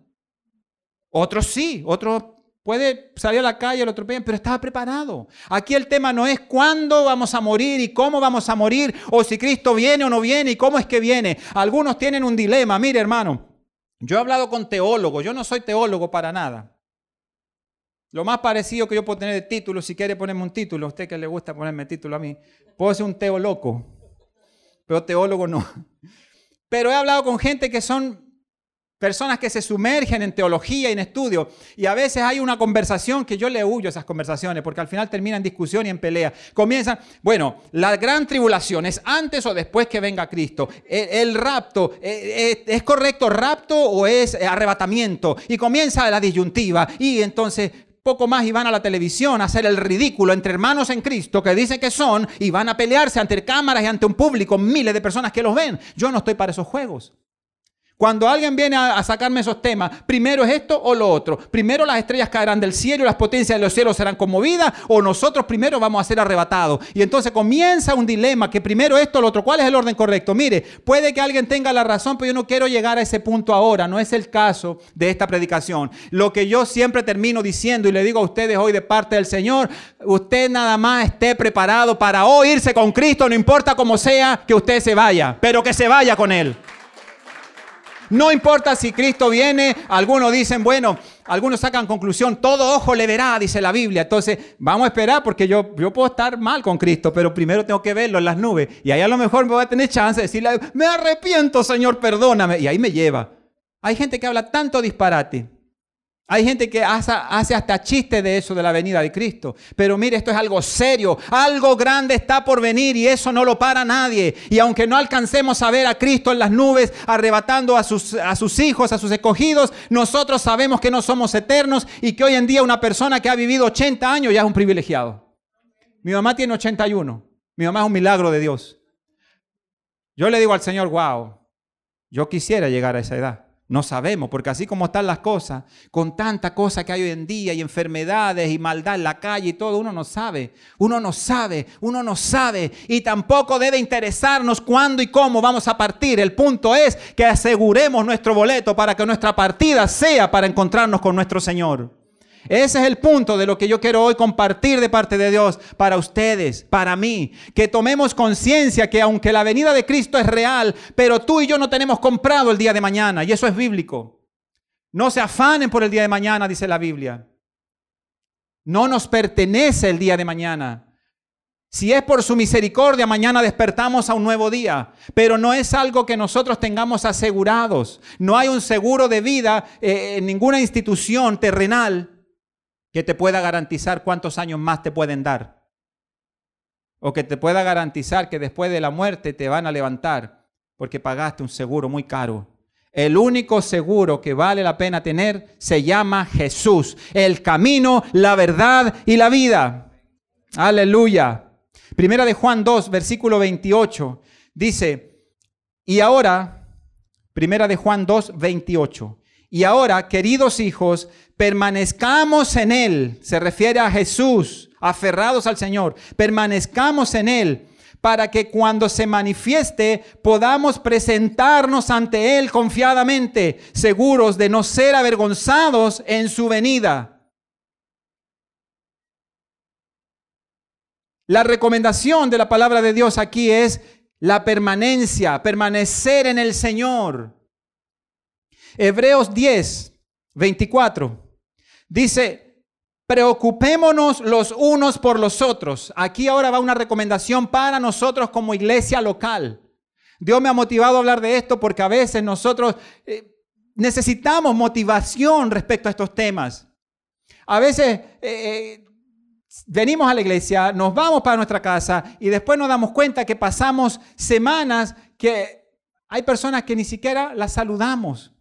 Otros sí, otros puede salir a la calle, lo atropellan, pero estaba preparado. Aquí el tema no es cuándo vamos a morir y cómo vamos a morir, o si Cristo viene o no viene y cómo es que viene. Algunos tienen un dilema. Mire, hermano, yo he hablado con teólogos, yo no soy teólogo para nada. Lo más parecido que yo puedo tener de título, si quiere ponerme un título, a usted que le gusta ponerme título a mí, puedo ser un teólogo, pero teólogo no. Pero he hablado con gente que son personas que se sumergen en teología y en estudio, y a veces hay una conversación que yo le huyo a esas conversaciones, porque al final termina en discusión y en pelea. Comienzan, bueno, la gran tribulación es antes o después que venga Cristo. El, rapto, eh, eh, ¿es correcto rapto o es arrebatamiento? Y comienza la disyuntiva, y entonces poco más y van a la televisión a hacer el ridículo entre hermanos en Cristo que dicen que son y van a pelearse ante cámaras y ante un público, miles de personas que los ven. Yo no estoy para esos juegos. Cuando alguien viene a, sacarme esos temas, primero es esto o lo otro. Primero las estrellas caerán del cielo y las potencias de los cielos serán conmovidas o nosotros primero vamos a ser arrebatados. Y entonces comienza un dilema que primero esto o lo otro. ¿Cuál es el orden correcto? Mire, puede que alguien tenga la razón, pero yo no quiero llegar a ese punto ahora. No es el caso de esta predicación. Lo que yo siempre termino diciendo y le digo a ustedes hoy de parte del Señor, usted nada más esté preparado para oírse con Cristo, no importa cómo sea que usted se vaya, pero que se vaya con Él. No importa si Cristo viene, algunos dicen, bueno, algunos sacan conclusión, todo ojo le verá, dice la Biblia. Entonces, vamos a esperar porque yo, yo puedo estar mal con Cristo, pero primero tengo que verlo en las nubes. Y ahí a lo mejor me voy a tener chance de decirle, me arrepiento, Señor, perdóname. Y ahí me lleva. Hay gente que habla tanto disparate. Hay gente que hace, hasta chiste de eso, de la venida de Cristo. Pero mire, esto es algo serio. Algo grande está por venir y eso no lo para nadie. Y aunque no alcancemos a ver a Cristo en las nubes, arrebatando a sus, a sus hijos, a sus escogidos, nosotros sabemos que no somos eternos y que hoy en día una persona que ha vivido 80 años ya es un privilegiado. Mi mamá tiene 81. Mi mamá es un milagro de Dios. Yo le digo al Señor, wow, yo quisiera llegar a esa edad. No sabemos, porque así como están las cosas, con tanta cosa que hay hoy en día y enfermedades y maldad en la calle y todo, uno no sabe, uno no sabe, uno no sabe y tampoco debe interesarnos cuándo y cómo vamos a partir. El punto es que aseguremos nuestro boleto para que nuestra partida sea para encontrarnos con nuestro Señor. Ese es el punto de lo que yo quiero hoy compartir de parte de Dios para ustedes, para mí. Que tomemos conciencia que aunque la venida de Cristo es real, pero tú y yo no tenemos comprado el día de mañana. Y eso es bíblico. No se afanen por el día de mañana, dice la Biblia. No nos pertenece el día de mañana. Si es por su misericordia, mañana despertamos a un nuevo día, pero no es algo que nosotros tengamos asegurados. No hay un seguro de vida eh, en ninguna institución terrenal que te pueda garantizar cuántos años más te pueden dar. O que te pueda garantizar que después de la muerte te van a levantar porque pagaste un seguro muy caro. El único seguro que vale la pena tener se llama Jesús, el camino, la verdad y la vida. Aleluya. Primera de Juan 2, versículo 28, dice, y ahora, primera de Juan 2, 28, y ahora, queridos hijos, permanezcamos en Él, se refiere a Jesús, aferrados al Señor, permanezcamos en Él para que cuando se manifieste podamos presentarnos ante Él confiadamente, seguros de no ser avergonzados en su venida. La recomendación de la palabra de Dios aquí es la permanencia, permanecer en el Señor. Hebreos 10, 24. Dice, preocupémonos los unos por los otros. Aquí ahora va una recomendación para nosotros como iglesia local. Dios me ha motivado a hablar de esto porque a veces nosotros eh, necesitamos motivación respecto a estos temas. A veces eh, eh, venimos a la iglesia, nos vamos para nuestra casa y después nos damos cuenta que pasamos semanas que hay personas que ni siquiera las saludamos.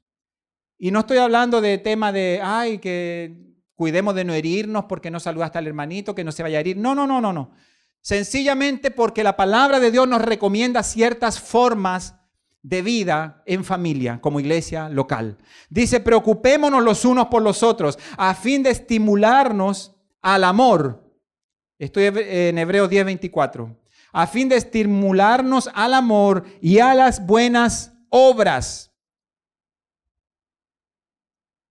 Y no estoy hablando de tema de, ay, que cuidemos de no herirnos porque no saludaste al hermanito, que no se vaya a herir. No, no, no, no, no. Sencillamente porque la palabra de Dios nos recomienda ciertas formas de vida en familia, como iglesia local. Dice, preocupémonos los unos por los otros, a fin de estimularnos al amor. Estoy en Hebreos 10:24. A fin de estimularnos al amor y a las buenas obras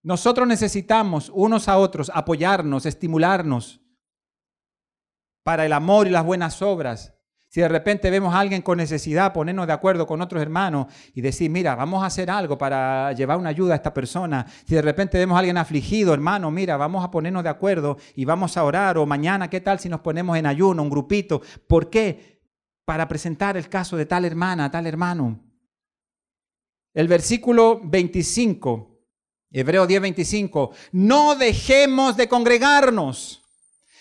nosotros necesitamos unos a otros apoyarnos, estimularnos para el amor y las buenas obras. Si de repente vemos a alguien con necesidad, ponernos de acuerdo con otros hermanos y decir, mira, vamos a hacer algo para llevar una ayuda a esta persona. Si de repente vemos a alguien afligido, hermano, mira, vamos a ponernos de acuerdo y vamos a orar. O mañana, ¿qué tal si nos ponemos en ayuno, un grupito? ¿Por qué? Para presentar el caso de tal hermana, tal hermano. El versículo 25 Hebreo 10:25, no dejemos de congregarnos,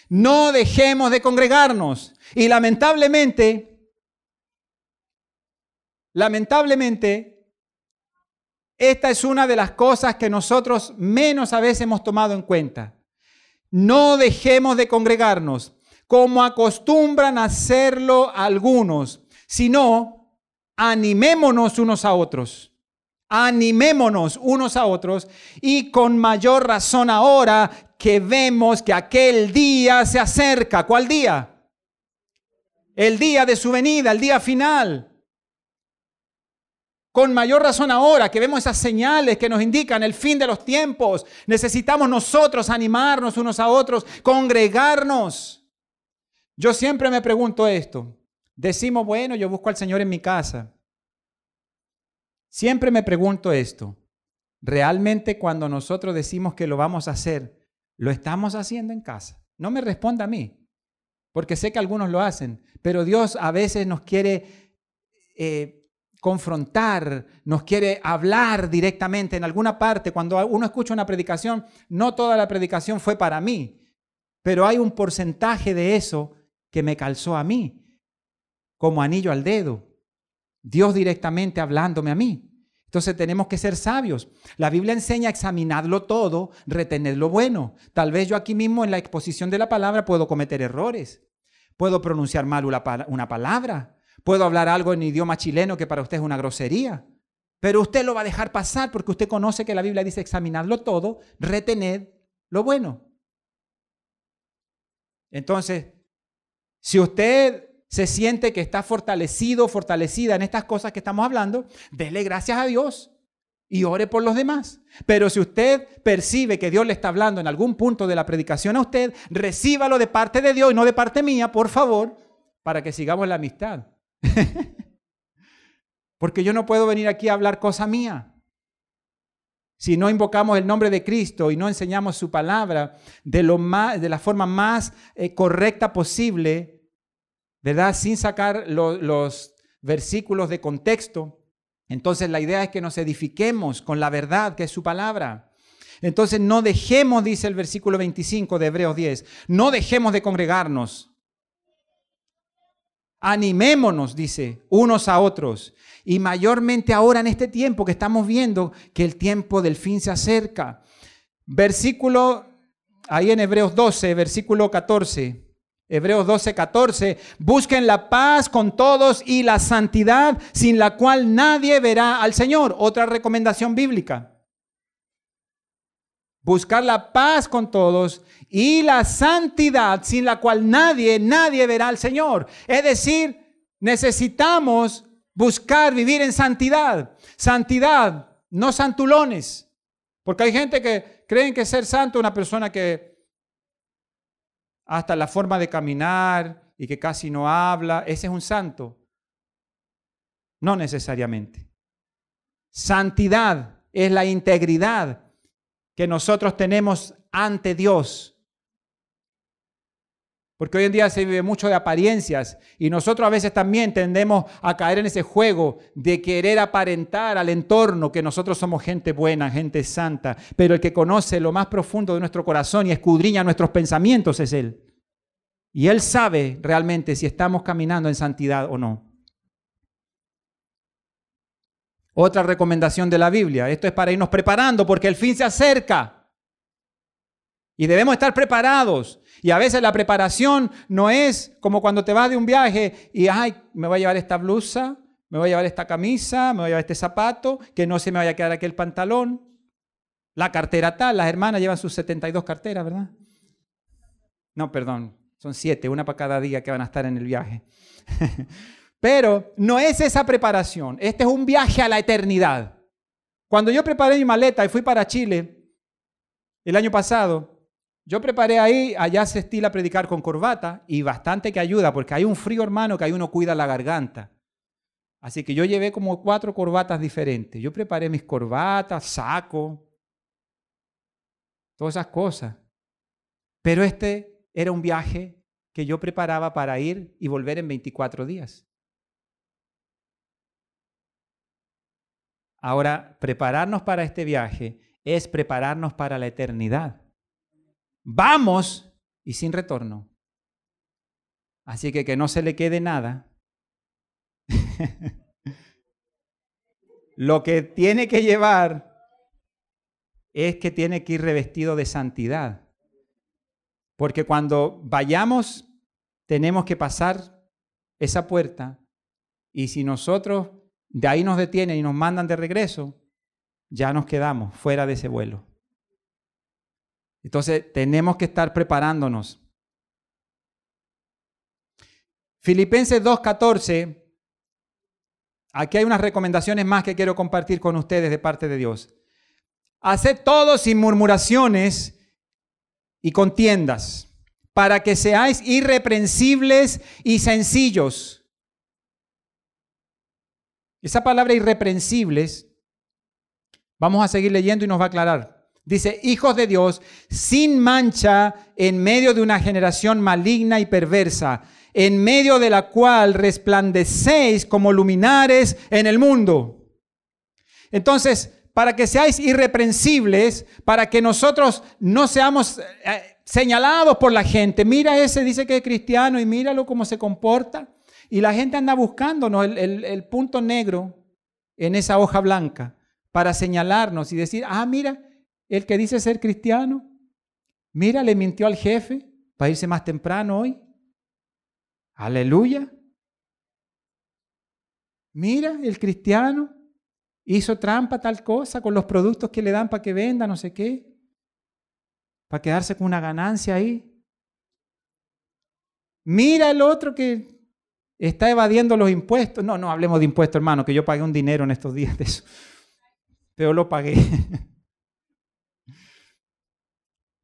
no dejemos de congregarnos. Y lamentablemente, lamentablemente, esta es una de las cosas que nosotros menos a veces hemos tomado en cuenta. No dejemos de congregarnos como acostumbran hacerlo algunos, sino animémonos unos a otros animémonos unos a otros y con mayor razón ahora que vemos que aquel día se acerca. ¿Cuál día? El día de su venida, el día final. Con mayor razón ahora que vemos esas señales que nos indican el fin de los tiempos, necesitamos nosotros animarnos unos a otros, congregarnos. Yo siempre me pregunto esto. Decimos, bueno, yo busco al Señor en mi casa. Siempre me pregunto esto. ¿Realmente cuando nosotros decimos que lo vamos a hacer, lo estamos haciendo en casa? No me responda a mí, porque sé que algunos lo hacen, pero Dios a veces nos quiere eh, confrontar, nos quiere hablar directamente en alguna parte. Cuando uno escucha una predicación, no toda la predicación fue para mí, pero hay un porcentaje de eso que me calzó a mí, como anillo al dedo. Dios directamente hablándome a mí. Entonces tenemos que ser sabios. La Biblia enseña a examinarlo todo, retener lo bueno. Tal vez yo aquí mismo en la exposición de la palabra puedo cometer errores. Puedo pronunciar mal una palabra. Puedo hablar algo en idioma chileno que para usted es una grosería. Pero usted lo va a dejar pasar porque usted conoce que la Biblia dice examinarlo todo, retener lo bueno. Entonces, si usted se siente que está fortalecido, fortalecida en estas cosas que estamos hablando, dele gracias a Dios y ore por los demás. Pero si usted percibe que Dios le está hablando en algún punto de la predicación a usted, recíbalo de parte de Dios y no de parte mía, por favor, para que sigamos la amistad. (laughs) Porque yo no puedo venir aquí a hablar cosa mía. Si no invocamos el nombre de Cristo y no enseñamos su palabra de, la forma más eh, correcta posible, ¿verdad? Sin sacar los versículos de contexto. Entonces la idea es que nos edifiquemos con la verdad que es su palabra. Entonces no dejemos, dice el versículo 25 de Hebreos 10, no dejemos de congregarnos. Animémonos, dice, unos a otros. Y mayormente ahora en este tiempo que estamos viendo que el tiempo del fin se acerca. Versículo, ahí en Hebreos 12, versículo 14. Hebreos 12, 14, busquen la paz con todos y la santidad sin la cual nadie verá al Señor. Otra recomendación bíblica. Buscar la paz con todos y la santidad sin la cual nadie, nadie verá al Señor. Es decir, necesitamos buscar vivir en santidad. Santidad, no santulones. Porque hay gente que creen que ser santo es una persona que hasta la forma de caminar y que casi no habla, ese es un santo. No necesariamente. Santidad es la integridad que nosotros tenemos ante Dios. Porque hoy en día se vive mucho de apariencias y nosotros a veces también tendemos a caer en ese juego de querer aparentar al entorno que nosotros somos gente buena, gente santa, pero el que conoce lo más profundo de nuestro corazón y escudriña nuestros pensamientos es Él. Y Él sabe realmente si estamos caminando en santidad o no. Otra recomendación de la Biblia, esto es para irnos preparando porque el fin se acerca. Y debemos estar preparados. Y a veces la preparación no es como cuando te vas de un viaje y, ay, me voy a llevar esta blusa, me voy a llevar esta camisa, me voy a llevar este zapato, que no se me vaya a quedar aquí el pantalón. La cartera tal, las hermanas llevan sus 72 carteras, ¿verdad? No, perdón, son siete, una para cada día que van a estar en el viaje. (laughs) Pero no es esa preparación, este es un viaje a la eternidad. Cuando yo preparé mi maleta y fui para Chile el año pasado, yo preparé ahí, allá se estila predicar con corbata y bastante que ayuda, porque hay un frío hermano que ahí uno cuida la garganta. Así que yo llevé como cuatro corbatas diferentes. Yo preparé mis corbatas, saco, todas esas cosas. Pero este era un viaje que yo preparaba para ir y volver en 24 días. Ahora, prepararnos para este viaje es prepararnos para la eternidad vamos y sin retorno. Así que que no se le quede nada. (laughs) Lo que tiene que llevar es que tiene que ir revestido de santidad. Porque cuando vayamos, tenemos que pasar esa puerta. Y si nosotros de ahí nos detienen y nos mandan de regreso, ya nos quedamos fuera de ese vuelo. Entonces tenemos que estar preparándonos. Filipenses 2.14. Aquí hay unas recomendaciones más que quiero compartir con ustedes de parte de Dios. Haced todo sin murmuraciones y contiendas, para que seáis irreprensibles y sencillos Esa palabra irreprensibles, vamos a seguir leyendo y nos va a aclarar. Dice, hijos de Dios, sin mancha en medio de una generación maligna y perversa, en medio de la cual resplandecéis como luminares en el mundo. Entonces, para que seáis irreprensibles, para que nosotros no seamos eh, señalados por la gente. Mira ese, dice que es cristiano y míralo cómo se comporta. Y la gente anda buscándonos el, el punto negro en esa hoja blanca para señalarnos y decir, ah, mira, el que dice ser cristiano, mira, le mintió al jefe para irse más temprano hoy. Aleluya. Mira, el cristiano hizo trampa tal cosa con los productos que le dan para que venda, no sé qué, para quedarse con una ganancia ahí. Mira el otro que está evadiendo los impuestos. No, no hablemos de impuestos, hermano, que yo pagué un dinero en estos días de eso. Pero lo pagué. (laughs)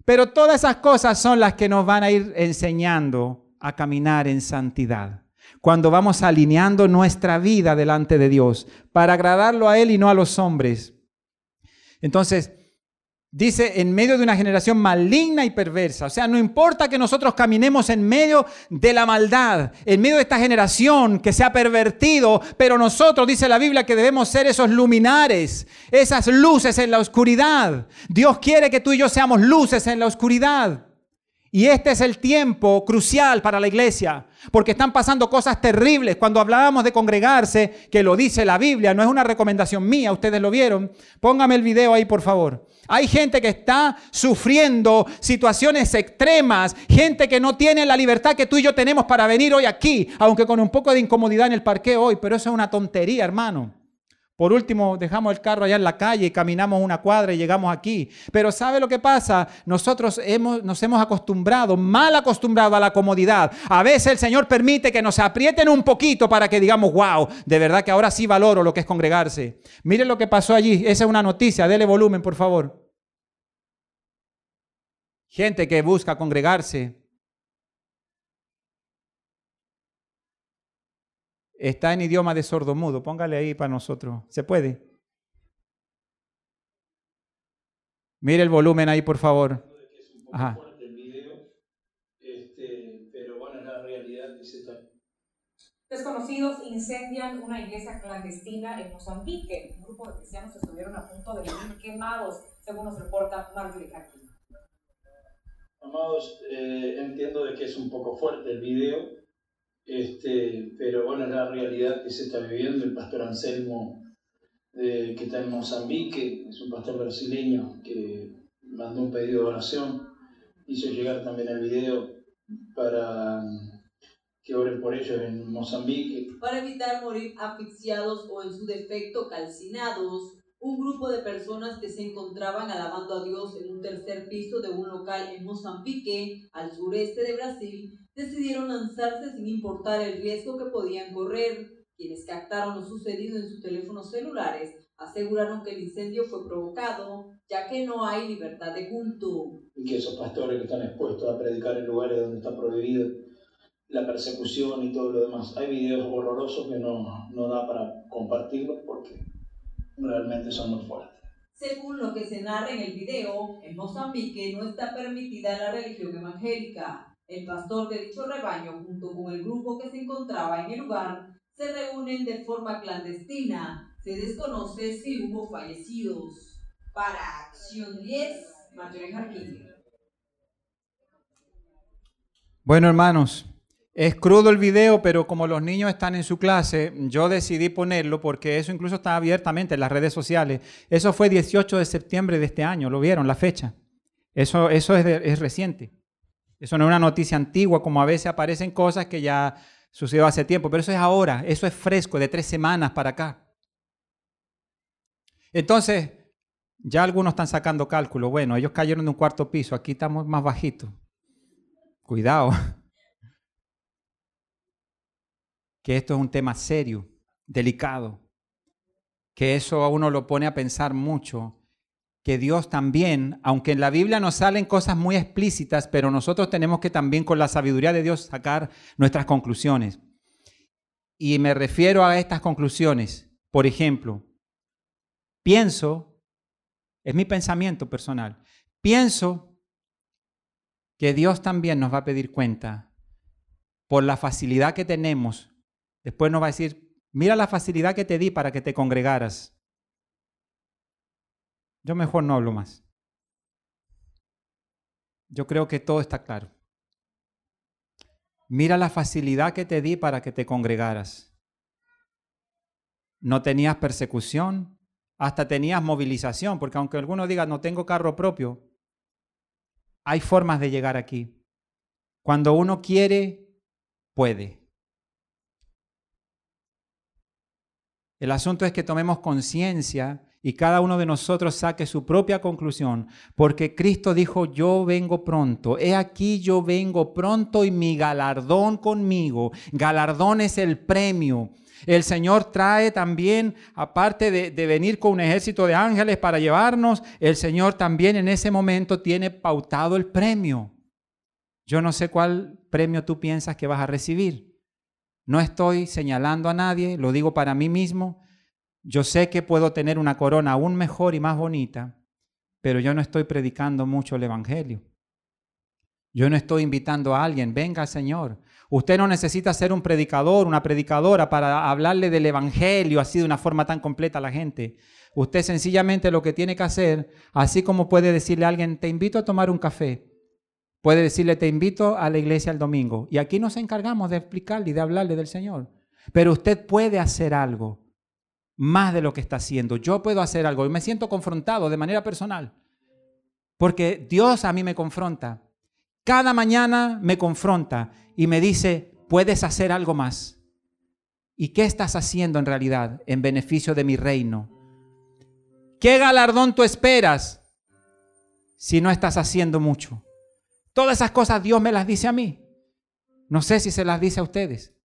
Pero todas esas cosas son las que nos van a ir enseñando a caminar en santidad. Cuando vamos alineando nuestra vida delante de Dios para agradarlo a Él y no a los hombres. Entonces, Dice, en medio de una generación maligna y perversa. O sea, no importa que nosotros caminemos en medio de la maldad, en medio de esta generación que se ha pervertido, pero nosotros, dice la Biblia, que debemos ser esos luminares, esas luces en la oscuridad. Dios quiere que tú y yo seamos luces en la oscuridad. Y este es el tiempo crucial para la iglesia, porque están pasando cosas terribles. Cuando hablábamos de congregarse, que lo dice la Biblia, no es una recomendación mía, ustedes lo vieron. Póngame el video ahí, por favor. Hay gente que está sufriendo situaciones extremas, gente que no tiene la libertad que tú y yo tenemos para venir hoy aquí, aunque con un poco de incomodidad en el parque hoy, pero eso es una tontería, hermano. Por último, dejamos el carro allá en la calle y caminamos una cuadra y llegamos aquí. Pero ¿sabe lo que pasa? Nosotros hemos, nos hemos acostumbrado, mal acostumbrado a la comodidad. A veces el Señor permite que nos aprieten un poquito para que digamos, wow, de verdad que ahora sí valoro lo que es congregarse. Miren lo que pasó allí. Esa es una noticia. Dele volumen, por favor. Gente que busca congregarse, Está en idioma de sordomudo. Póngale ahí para nosotros. ¿Se puede? Mire el volumen ahí, por favor. Ajá. Desconocidos incendian una iglesia clandestina en Mozambique. Un grupo de cristianos estuvieron a punto de morir quemados, según nos reporta Marjorie aquí. Amados, eh, entiendo de que es un poco fuerte el video, este, pero bueno, es la realidad que se está viviendo. El pastor Anselmo, eh, que está en Mozambique, es un pastor brasileño que mandó un pedido de oración, hizo llegar también el video para que oren por ellos en Mozambique. Para evitar morir asfixiados o en su defecto calcinados, un grupo de personas que se encontraban alabando a Dios en un tercer piso de un local en Mozambique, al sureste de Brasil, decidieron lanzarse sin importar el riesgo que podían correr. Quienes captaron lo sucedido en sus teléfonos celulares aseguraron que el incendio fue provocado, ya que no hay libertad de culto. Y que esos pastores que están expuestos a predicar en lugares donde está prohibido la persecución y todo lo demás. Hay videos horrorosos que no, no da para compartirlos porque realmente son muy fuertes. Según lo que se narra en el video, en Mozambique no está permitida la religión evangélica. El pastor de dicho rebaño, junto con el grupo que se encontraba en el lugar, se reúnen de forma clandestina. Se desconoce si hubo fallecidos. Para Acción 10, Marjorie Jarquín. Bueno, hermanos, es crudo el video, pero como los niños están en su clase, yo decidí ponerlo porque eso incluso está abiertamente en las redes sociales. Eso fue 18 de septiembre de este año, ¿lo vieron? La fecha. Eso, eso es, es reciente. Eso no es una noticia antigua, como a veces aparecen cosas que ya sucedió hace tiempo, pero eso es ahora, eso es fresco, de tres semanas para acá. Entonces, ya algunos están sacando cálculo. Bueno, ellos cayeron de un cuarto piso, aquí estamos más bajitos. Cuidado. (laughs) Que esto es un tema serio, delicado. Que eso a uno lo pone a pensar mucho que Dios también, aunque en la Biblia nos salen cosas muy explícitas, pero nosotros tenemos que también con la sabiduría de Dios sacar nuestras conclusiones. Y me refiero a estas conclusiones. Por ejemplo, pienso, es mi pensamiento personal, pienso que Dios también nos va a pedir cuenta por la facilidad que tenemos. Después nos va a decir, mira la facilidad que te di para que te congregaras. Yo mejor no hablo más. Yo creo que todo está claro. Mira la facilidad que te di para que te congregaras. No tenías persecución, hasta tenías movilización, porque aunque alguno diga no tengo carro propio, hay formas de llegar aquí. Cuando uno quiere, puede. El asunto es que tomemos conciencia y cada uno de nosotros saque su propia conclusión, porque Cristo dijo, yo vengo pronto, he aquí yo vengo pronto y mi galardón conmigo. Galardón es el premio. El Señor trae también, aparte de, de, venir con un ejército de ángeles para llevarnos, el Señor también en ese momento tiene pautado el premio. Yo no sé cuál premio tú piensas que vas a recibir. No estoy señalando a nadie, lo digo para mí mismo. Yo sé que puedo tener una corona aún mejor y más bonita, pero yo no estoy predicando mucho el Evangelio. Yo no estoy invitando a alguien, venga Señor. Usted no necesita ser un predicador, una predicadora para hablarle del Evangelio así de una forma tan completa a la gente. Usted sencillamente lo que tiene que hacer, así como puede decirle a alguien, te invito a tomar un café, puede decirle, te invito a la iglesia el domingo. Y aquí nos encargamos de explicarle y de hablarle del Señor. Pero usted puede hacer algo más de lo que está haciendo. Yo puedo hacer algo y me siento confrontado de manera personal. Porque Dios a mí me confronta. Cada mañana me confronta y me dice, puedes hacer algo más. ¿Y qué estás haciendo en realidad en beneficio de mi reino? ¿Qué galardón tú esperas si no estás haciendo mucho? Todas esas cosas Dios me las dice a mí. No sé si se las dice a ustedes,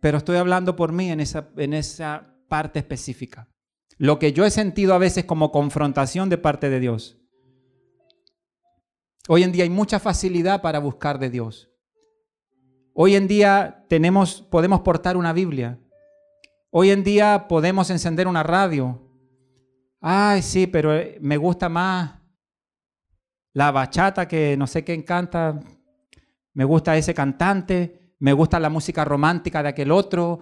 pero estoy hablando por mí en esa, en esa parte específica. Lo que yo he sentido a veces como confrontación de parte de Dios. Hoy en día hay mucha facilidad para buscar de Dios. Hoy en día tenemos, podemos portar una Biblia. Hoy en día podemos encender una radio. Ay, sí, pero eh, me gusta más la bachata que no sé qué encanta. Me gusta ese cantante. Me gusta la música romántica de aquel otro.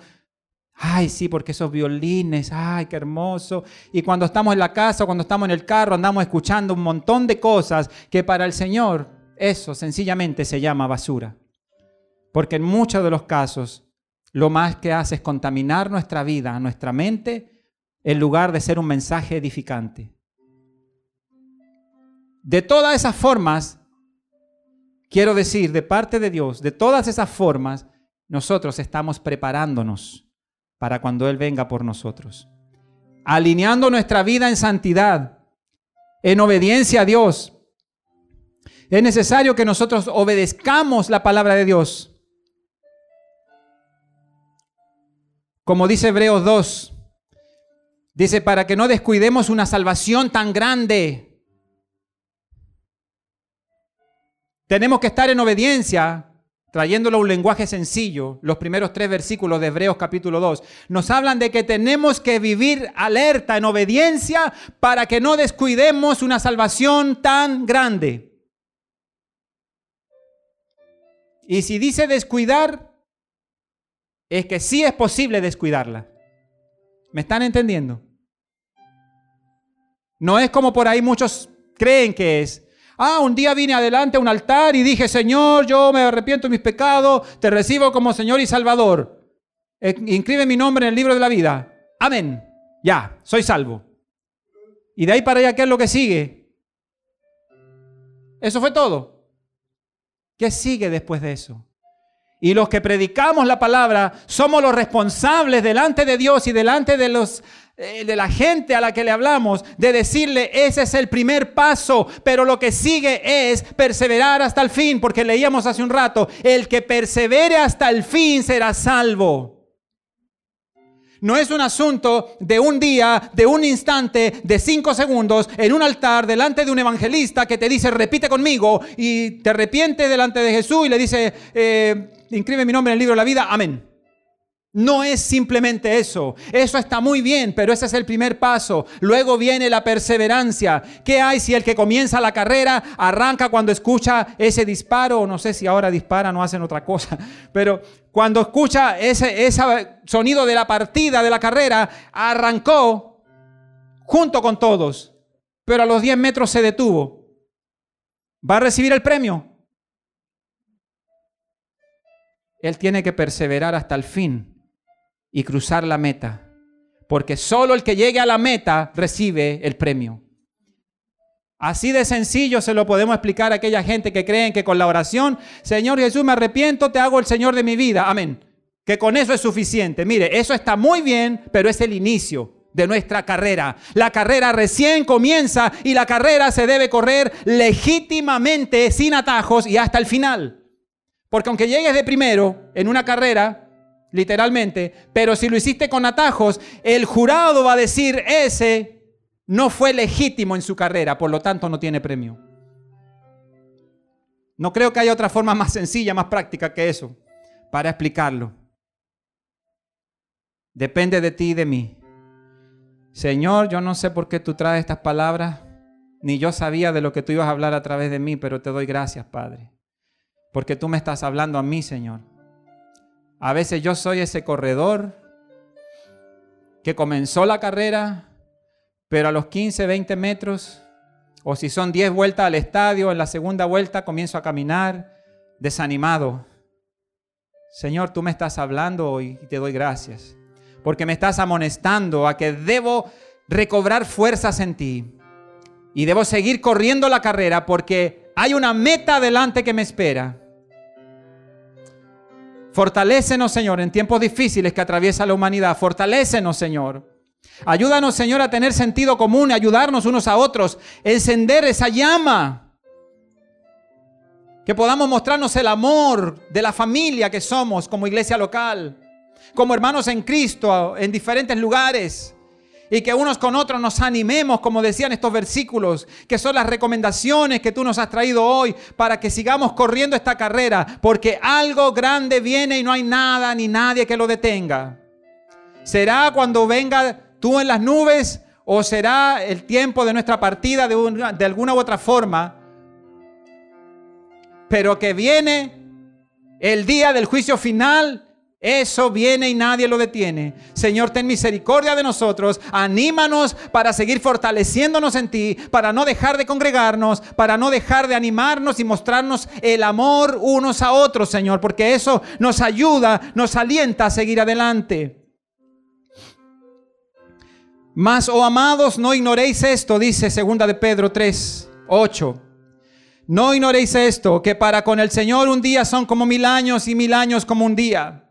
Ay, sí, porque esos violines, ay, qué hermoso. Y cuando estamos en la casa, cuando estamos en el carro, andamos escuchando un montón de cosas que para el Señor eso sencillamente se llama basura. Porque en muchos de los casos lo más que hace es contaminar nuestra vida, nuestra mente, en lugar de ser un mensaje edificante. De todas esas formas, quiero decir, de parte de Dios, de todas esas formas, nosotros estamos preparándonos para cuando Él venga por nosotros. Alineando nuestra vida en santidad, en obediencia a Dios. Es necesario que nosotros obedezcamos la palabra de Dios. Como dice Hebreos 2, dice, para que no descuidemos una salvación tan grande. Tenemos que estar en obediencia trayéndolo a un lenguaje sencillo, los primeros tres versículos de Hebreos capítulo 2, nos hablan de que tenemos que vivir alerta en obediencia para que no descuidemos una salvación tan grande. Y si dice descuidar, es que sí es posible descuidarla. ¿Me están entendiendo? No es como por ahí muchos creen que es. Ah, un día vine adelante a un altar y dije, Señor, yo me arrepiento de mis pecados, te recibo como Señor y Salvador. Eh, inscribe mi nombre en el libro de la vida. Amén. Ya, soy salvo. Y de ahí para allá, ¿qué es lo que sigue? Eso fue todo. ¿Qué sigue después de eso? Y los que predicamos la palabra somos los responsables delante de Dios y delante de los de la gente a la que le hablamos, de decirle, ese es el primer paso, pero lo que sigue es perseverar hasta el fin, porque leíamos hace un rato, el que persevere hasta el fin será salvo. No es un asunto de un día, de un instante, de cinco segundos, en un altar, delante de un evangelista que te dice, repite conmigo, y te arrepiente delante de Jesús y le dice, eh, inscribe mi nombre en el libro de la vida, amén. No es simplemente eso. Eso está muy bien, pero ese es el primer paso. Luego viene la perseverancia. ¿Qué hay si el que comienza la carrera arranca cuando escucha ese disparo? No sé si ahora disparan o hacen otra cosa, (laughs) pero cuando escucha ese, ese sonido de la partida de la carrera, arrancó junto con todos, pero a los 10 metros se detuvo. ¿Va a recibir el premio? Él tiene que perseverar hasta el fin y cruzar la meta. Porque solo el que llegue a la meta recibe el premio. Así de sencillo se lo podemos explicar a aquella gente que creen que con la oración, Señor Jesús, me arrepiento, te hago el Señor de mi vida. Amén. Que con eso es suficiente. Mire, eso está muy bien, pero es el inicio de nuestra carrera. La carrera recién comienza y la carrera se debe correr legítimamente, sin atajos y hasta el final. Porque aunque llegues de primero en una carrera, literalmente, pero si lo hiciste con atajos, el jurado va a decir, ese no fue legítimo en su carrera, por lo tanto no tiene premio. No creo que haya otra forma más sencilla, más práctica que eso, para explicarlo. Depende de ti y de mí. Señor, yo no sé por qué tú traes estas palabras, ni yo sabía de lo que tú ibas a hablar a través de mí, pero te doy gracias, Padre, porque tú me estás hablando a mí, Señor. A veces yo soy ese corredor que comenzó la carrera, pero a los 15, 20 metros, o si son 10 vueltas al estadio, en la segunda vuelta comienzo a caminar desanimado. Señor, tú me estás hablando y te doy gracias, porque me estás amonestando a que debo recobrar fuerzas en ti y debo seguir corriendo la carrera porque hay una meta delante que me espera. Fortalécenos, Señor, en tiempos difíciles que atraviesa la humanidad. Fortalécenos, Señor. Ayúdanos, Señor, a tener sentido común, ayudarnos unos a otros, encender esa llama. Que podamos mostrarnos el amor de la familia que somos como iglesia local, como hermanos en Cristo en diferentes lugares y que unos con otros nos animemos, como decían estos versículos, que son las recomendaciones que tú nos has traído hoy para que sigamos corriendo esta carrera, porque algo grande viene y no hay nada ni nadie que lo detenga. ¿Será cuando venga tú en las nubes o será el tiempo de nuestra partida de, de alguna u otra forma? Pero que viene el día del juicio final eso viene y nadie lo detiene. Señor, ten misericordia de nosotros. Anímanos para seguir fortaleciéndonos en ti, para no dejar de congregarnos, para no dejar de animarnos y mostrarnos el amor unos a otros, Señor, porque eso nos ayuda, nos alienta a seguir adelante. Mas, oh amados, no ignoréis esto, dice segunda de Pedro 3, 8. No ignoréis esto, que para con el Señor un día son como mil años y mil años como un día.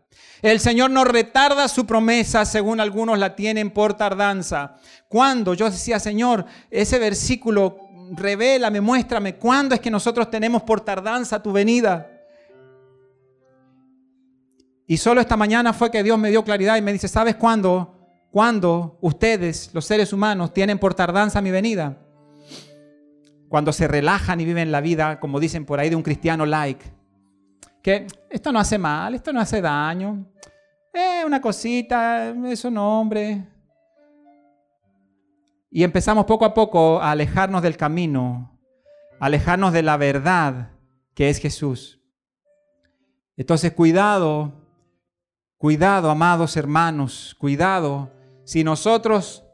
El Señor no retarda su promesa, según algunos la tienen por tardanza. Cuando yo decía, Señor, ese versículo, revélame, muéstrame, ¿cuándo es que nosotros tenemos por tardanza tu venida? Y solo esta mañana fue que Dios me dio claridad y me dice, ¿sabes cuándo? ¿Cuándo ustedes, los seres humanos, tienen por tardanza mi venida? Cuando se relajan y viven la vida, como dicen por ahí, de un cristiano like que esto no hace mal, esto no hace daño, eh, una cosita, es un hombre. Y empezamos poco a poco a alejarnos del camino, a alejarnos de la verdad que es Jesús. Entonces, cuidado, cuidado, amados hermanos, cuidado, si nosotros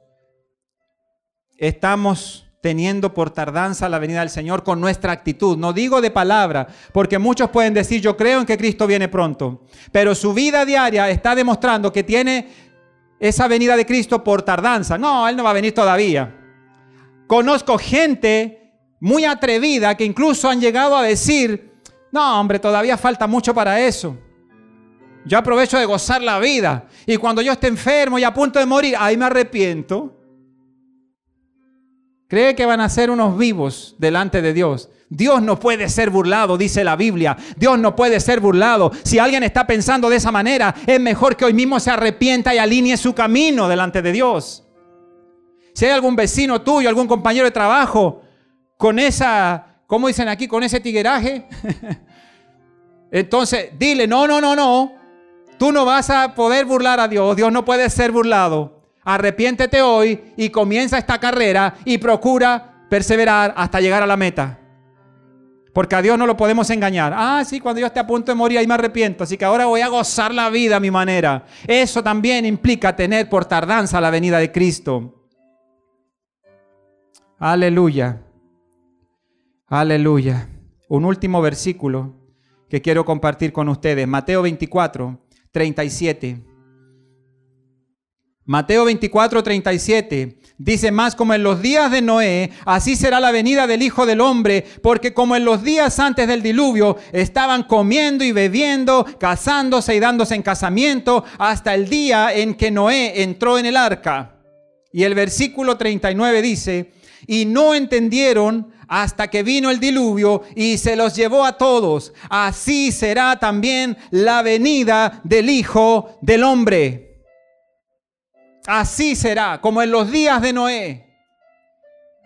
estamos teniendo por tardanza la venida del Señor con nuestra actitud. No digo de palabra, porque muchos pueden decir, yo creo en que Cristo viene pronto, pero su vida diaria está demostrando que tiene esa venida de Cristo por tardanza. No, Él no va a venir todavía. Conozco gente muy atrevida que incluso han llegado a decir, no, hombre, todavía falta mucho para eso. Yo aprovecho de gozar la vida y cuando yo esté enfermo y a punto de morir, ahí me arrepiento. Cree que van a ser unos vivos delante de Dios. Dios no puede ser burlado, dice la Biblia. Dios no puede ser burlado. Si alguien está pensando de esa manera, es mejor que hoy mismo se arrepienta y alinee su camino delante de Dios. Si hay algún vecino tuyo, algún compañero de trabajo, con esa, ¿cómo dicen aquí? Con ese tigueraje. (laughs) Entonces, dile, no, no, no, no. Tú no vas a poder burlar a Dios. Dios no puede ser burlado. Arrepiéntete hoy y comienza esta carrera y procura perseverar hasta llegar a la meta. Porque a Dios no lo podemos engañar. Ah, sí, cuando yo esté a punto de morir ahí me arrepiento. Así que ahora voy a gozar la vida a mi manera. Eso también implica tener por tardanza la venida de Cristo. Aleluya. Aleluya. Un último versículo que quiero compartir con ustedes. Mateo 24, 37. Mateo 24, 37 dice más como en los días de Noé, así será la venida del Hijo del Hombre, porque como en los días antes del diluvio estaban comiendo y bebiendo, casándose y dándose en casamiento, hasta el día en que Noé entró en el arca. Y el versículo 39 dice, y no entendieron hasta que vino el diluvio y se los llevó a todos. Así será también la venida del Hijo del Hombre. Así será, como en los días de Noé.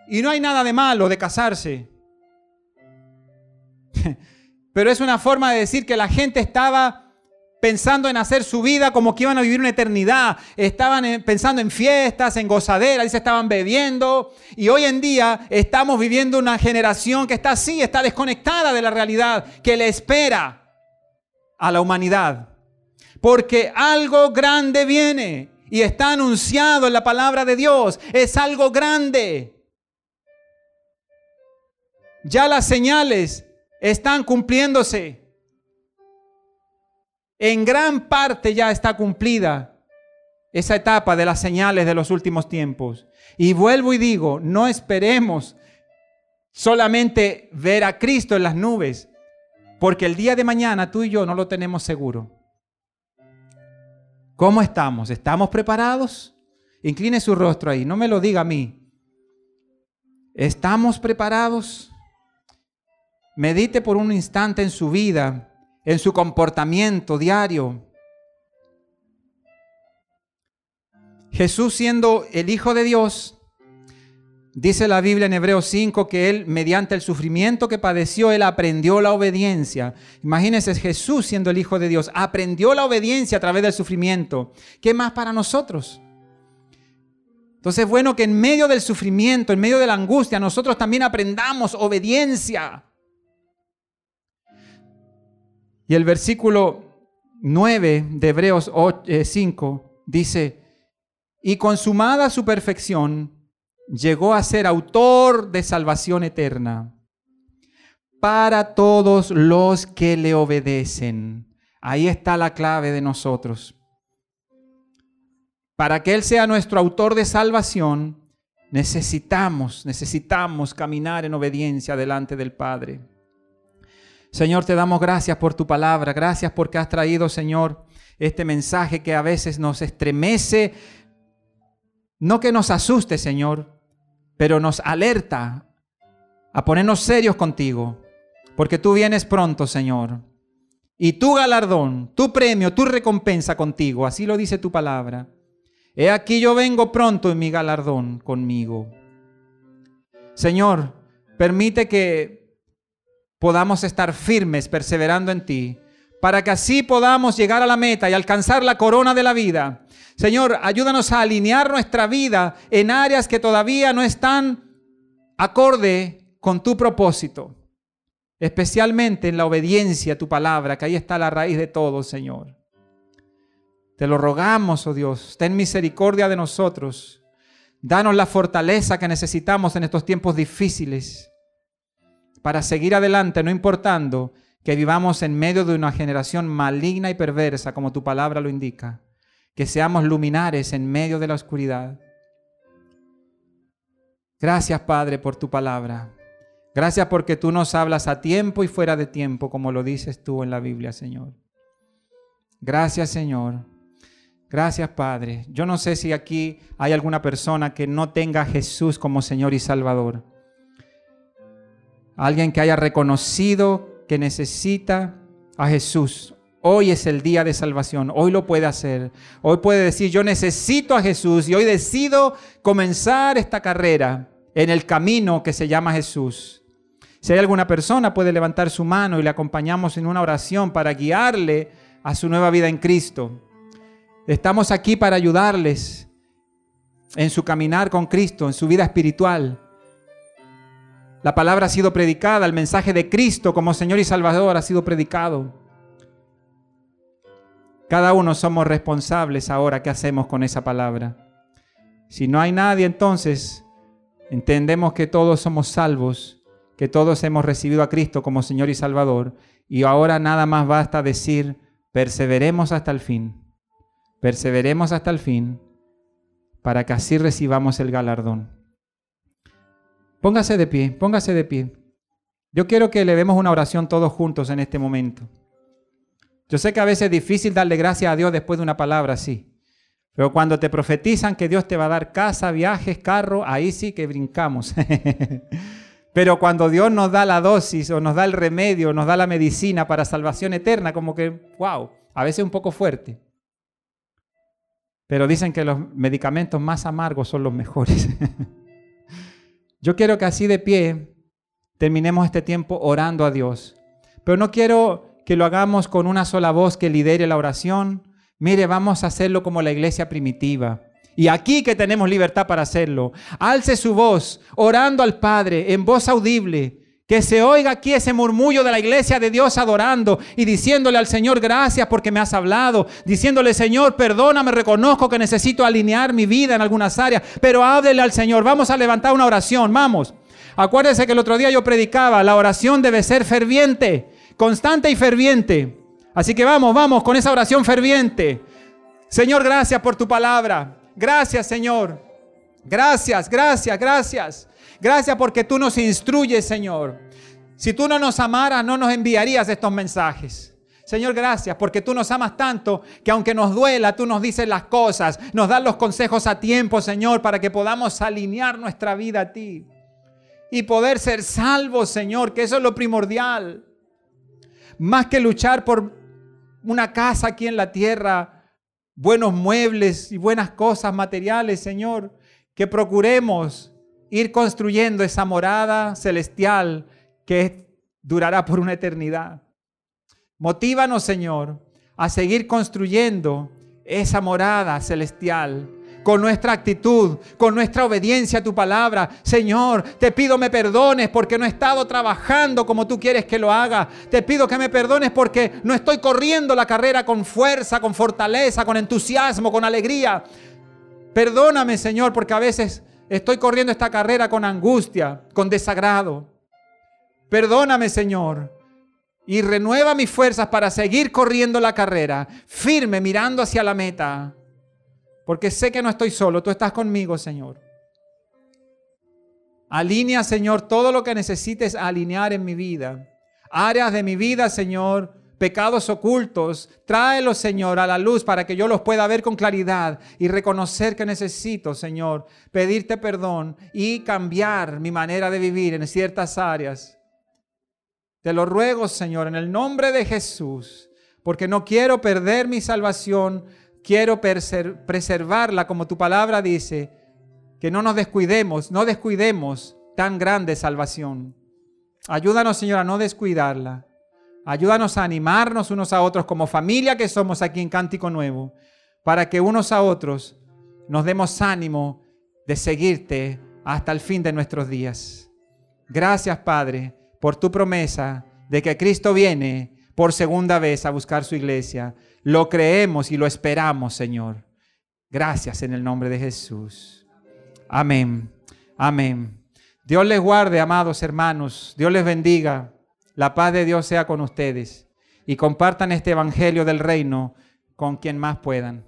Y no hay nada de malo de casarse. (laughs) Pero es una forma de decir que la gente estaba pensando en hacer su vida como que iban a vivir una eternidad. Estaban pensando en fiestas, en gozaderas, y se estaban bebiendo. Y hoy en día estamos viviendo una generación que está así, está desconectada de la realidad, que le espera a la humanidad. Porque algo grande viene y está anunciado en la palabra de Dios. Es algo grande. Ya las señales están cumpliéndose. En gran parte ya está cumplida esa etapa de las señales de los últimos tiempos. Y vuelvo y digo, no esperemos solamente ver a Cristo en las nubes, porque el día de mañana tú y yo no lo tenemos seguro. ¿Cómo estamos? ¿Estamos preparados? Incline su rostro ahí, no me lo diga a mí. ¿Estamos preparados? Medite por un instante en su vida, en su comportamiento diario. Jesús siendo el Hijo de Dios, Dice la Biblia en Hebreos 5 que él, mediante el sufrimiento que padeció, él aprendió la obediencia. Imagínense, Jesús siendo el Hijo de Dios, aprendió la obediencia a través del sufrimiento. ¿Qué más para nosotros? Entonces es bueno que en medio del sufrimiento, en medio de la angustia, nosotros también aprendamos obediencia. Y el versículo 9 de Hebreos 5 eh, dice, y consumada su perfección, llegó a ser autor de salvación eterna para todos los que le obedecen. Ahí está la clave de nosotros. Para que Él sea nuestro autor de salvación, necesitamos, necesitamos caminar en obediencia delante del Padre. Señor, te damos gracias por tu palabra, gracias porque has traído, Señor, este mensaje que a veces nos estremece, no que nos asuste, Señor, pero nos alerta a ponernos serios contigo, porque tú vienes pronto, Señor. Y tu galardón, tu premio, tu recompensa contigo, así lo dice tu palabra. He aquí yo vengo pronto en mi galardón conmigo. Señor, permite que podamos estar firmes, perseverando en ti, para que así podamos llegar a la meta y alcanzar la corona de la vida Señor, ayúdanos a alinear nuestra vida en áreas que todavía no están acorde con tu propósito, especialmente en la obediencia a tu palabra, que ahí está la raíz de todo, Señor. Te lo rogamos, oh Dios, ten misericordia de nosotros. Danos la fortaleza que necesitamos en estos tiempos difíciles para seguir adelante, no importando que vivamos en medio de una generación maligna y perversa, como tu palabra lo indica que seamos luminares en medio de la oscuridad. Gracias, Padre, por tu palabra. Gracias porque tú nos hablas a tiempo y fuera de tiempo, como lo dices tú en la Biblia, Señor. Gracias, Señor. Gracias, Padre. Yo no sé si aquí hay alguna persona que no tenga a Jesús como Señor y Salvador. Alguien que haya reconocido que necesita a Jesús Hoy es el día de salvación, hoy lo puede hacer. Hoy puede decir, yo necesito a Jesús y hoy decido comenzar esta carrera en el camino que se llama Jesús. Si hay alguna persona, puede levantar su mano y le acompañamos en una oración para guiarle a su nueva vida en Cristo. Estamos aquí para ayudarles en su caminar con Cristo, en su vida espiritual. La palabra ha sido predicada, el mensaje de Cristo como Señor y Salvador ha sido predicado. Cada uno somos responsables ahora qué hacemos con esa palabra. Si no hay nadie, entonces entendemos que todos somos salvos, que todos hemos recibido a Cristo como Señor y Salvador, y ahora nada más basta decir, perseveremos hasta el fin, perseveremos hasta el fin, para que así recibamos el galardón. Póngase de pie, póngase de pie. Yo quiero que le demos una oración todos juntos en este momento. Yo sé que a veces es difícil darle gracias a Dios después de una palabra así. Pero cuando te profetizan que Dios te va a dar casa, viajes, carro, ahí sí que brincamos. (laughs) Pero cuando Dios nos da la dosis o nos da el remedio, nos da la medicina para salvación eterna, como que, wow, a veces un poco fuerte. Pero dicen que los medicamentos más amargos son los mejores. (laughs) Yo quiero que así de pie terminemos este tiempo orando a Dios. Pero no quiero que lo hagamos con una sola voz que lidere la oración. Mire, vamos a hacerlo como la iglesia primitiva. Y aquí que tenemos libertad para hacerlo. Alce su voz, orando al Padre en voz audible. Que se oiga aquí ese murmullo de la iglesia de Dios adorando y diciéndole al Señor gracias porque me has hablado. Diciéndole, Señor, perdóname, reconozco que necesito alinear mi vida en algunas áreas. Pero háblele al Señor. Vamos a levantar una oración, vamos. Acuérdese que el otro día yo predicaba, la oración debe ser ferviente constante y ferviente. Así que vamos, vamos con esa oración ferviente. Señor, gracias por tu palabra. Gracias, Señor. Gracias, gracias, gracias. Gracias porque tú nos instruyes, Señor. Si tú no nos amaras, no nos enviarías estos mensajes. Señor, gracias porque tú nos amas tanto que aunque nos duela, tú nos dices las cosas, nos das los consejos a tiempo, Señor, para que podamos alinear nuestra vida a ti y poder ser salvos, Señor, que eso es lo primordial. Más que luchar por una casa aquí en la tierra, buenos muebles y buenas cosas materiales, Señor, que procuremos ir construyendo esa morada celestial que durará por una eternidad. Motívanos, Señor, a seguir construyendo esa morada celestial con nuestra actitud, con nuestra obediencia a tu palabra. Señor, te pido me perdones porque no he estado trabajando como tú quieres que lo haga. Te pido que me perdones porque no estoy corriendo la carrera con fuerza, con fortaleza, con entusiasmo, con alegría. Perdóname, Señor, porque a veces estoy corriendo esta carrera con angustia, con desagrado. Perdóname, Señor, y renueva mis fuerzas para seguir corriendo la carrera, firme, mirando hacia la meta porque sé que no estoy solo, tú estás conmigo, Señor. Alinea, Señor, todo lo que necesites alinear en mi vida. Áreas de mi vida, Señor, pecados ocultos, tráelos, Señor, a la luz para que yo los pueda ver con claridad y reconocer que necesito, Señor, pedirte perdón y cambiar mi manera de vivir en ciertas áreas. Te lo ruego, Señor, en el nombre de Jesús, porque no quiero perder mi salvación quiero preservarla como tu palabra dice, que no nos descuidemos, no descuidemos tan grande salvación. Ayúdanos, Señor, a no descuidarla. Ayúdanos a animarnos unos a otros como familia que somos aquí en Cántico Nuevo, para que unos a otros nos demos ánimo de seguirte hasta el fin de nuestros días. Gracias, Padre, por tu promesa de que Cristo viene por segunda vez a buscar su iglesia. Lo creemos y lo esperamos, Señor. Gracias en el nombre de Jesús. Amén. Amén. Dios les guarde, amados hermanos. Dios les bendiga. La paz de Dios sea con ustedes. Y compartan este Evangelio del Reino con quien más puedan.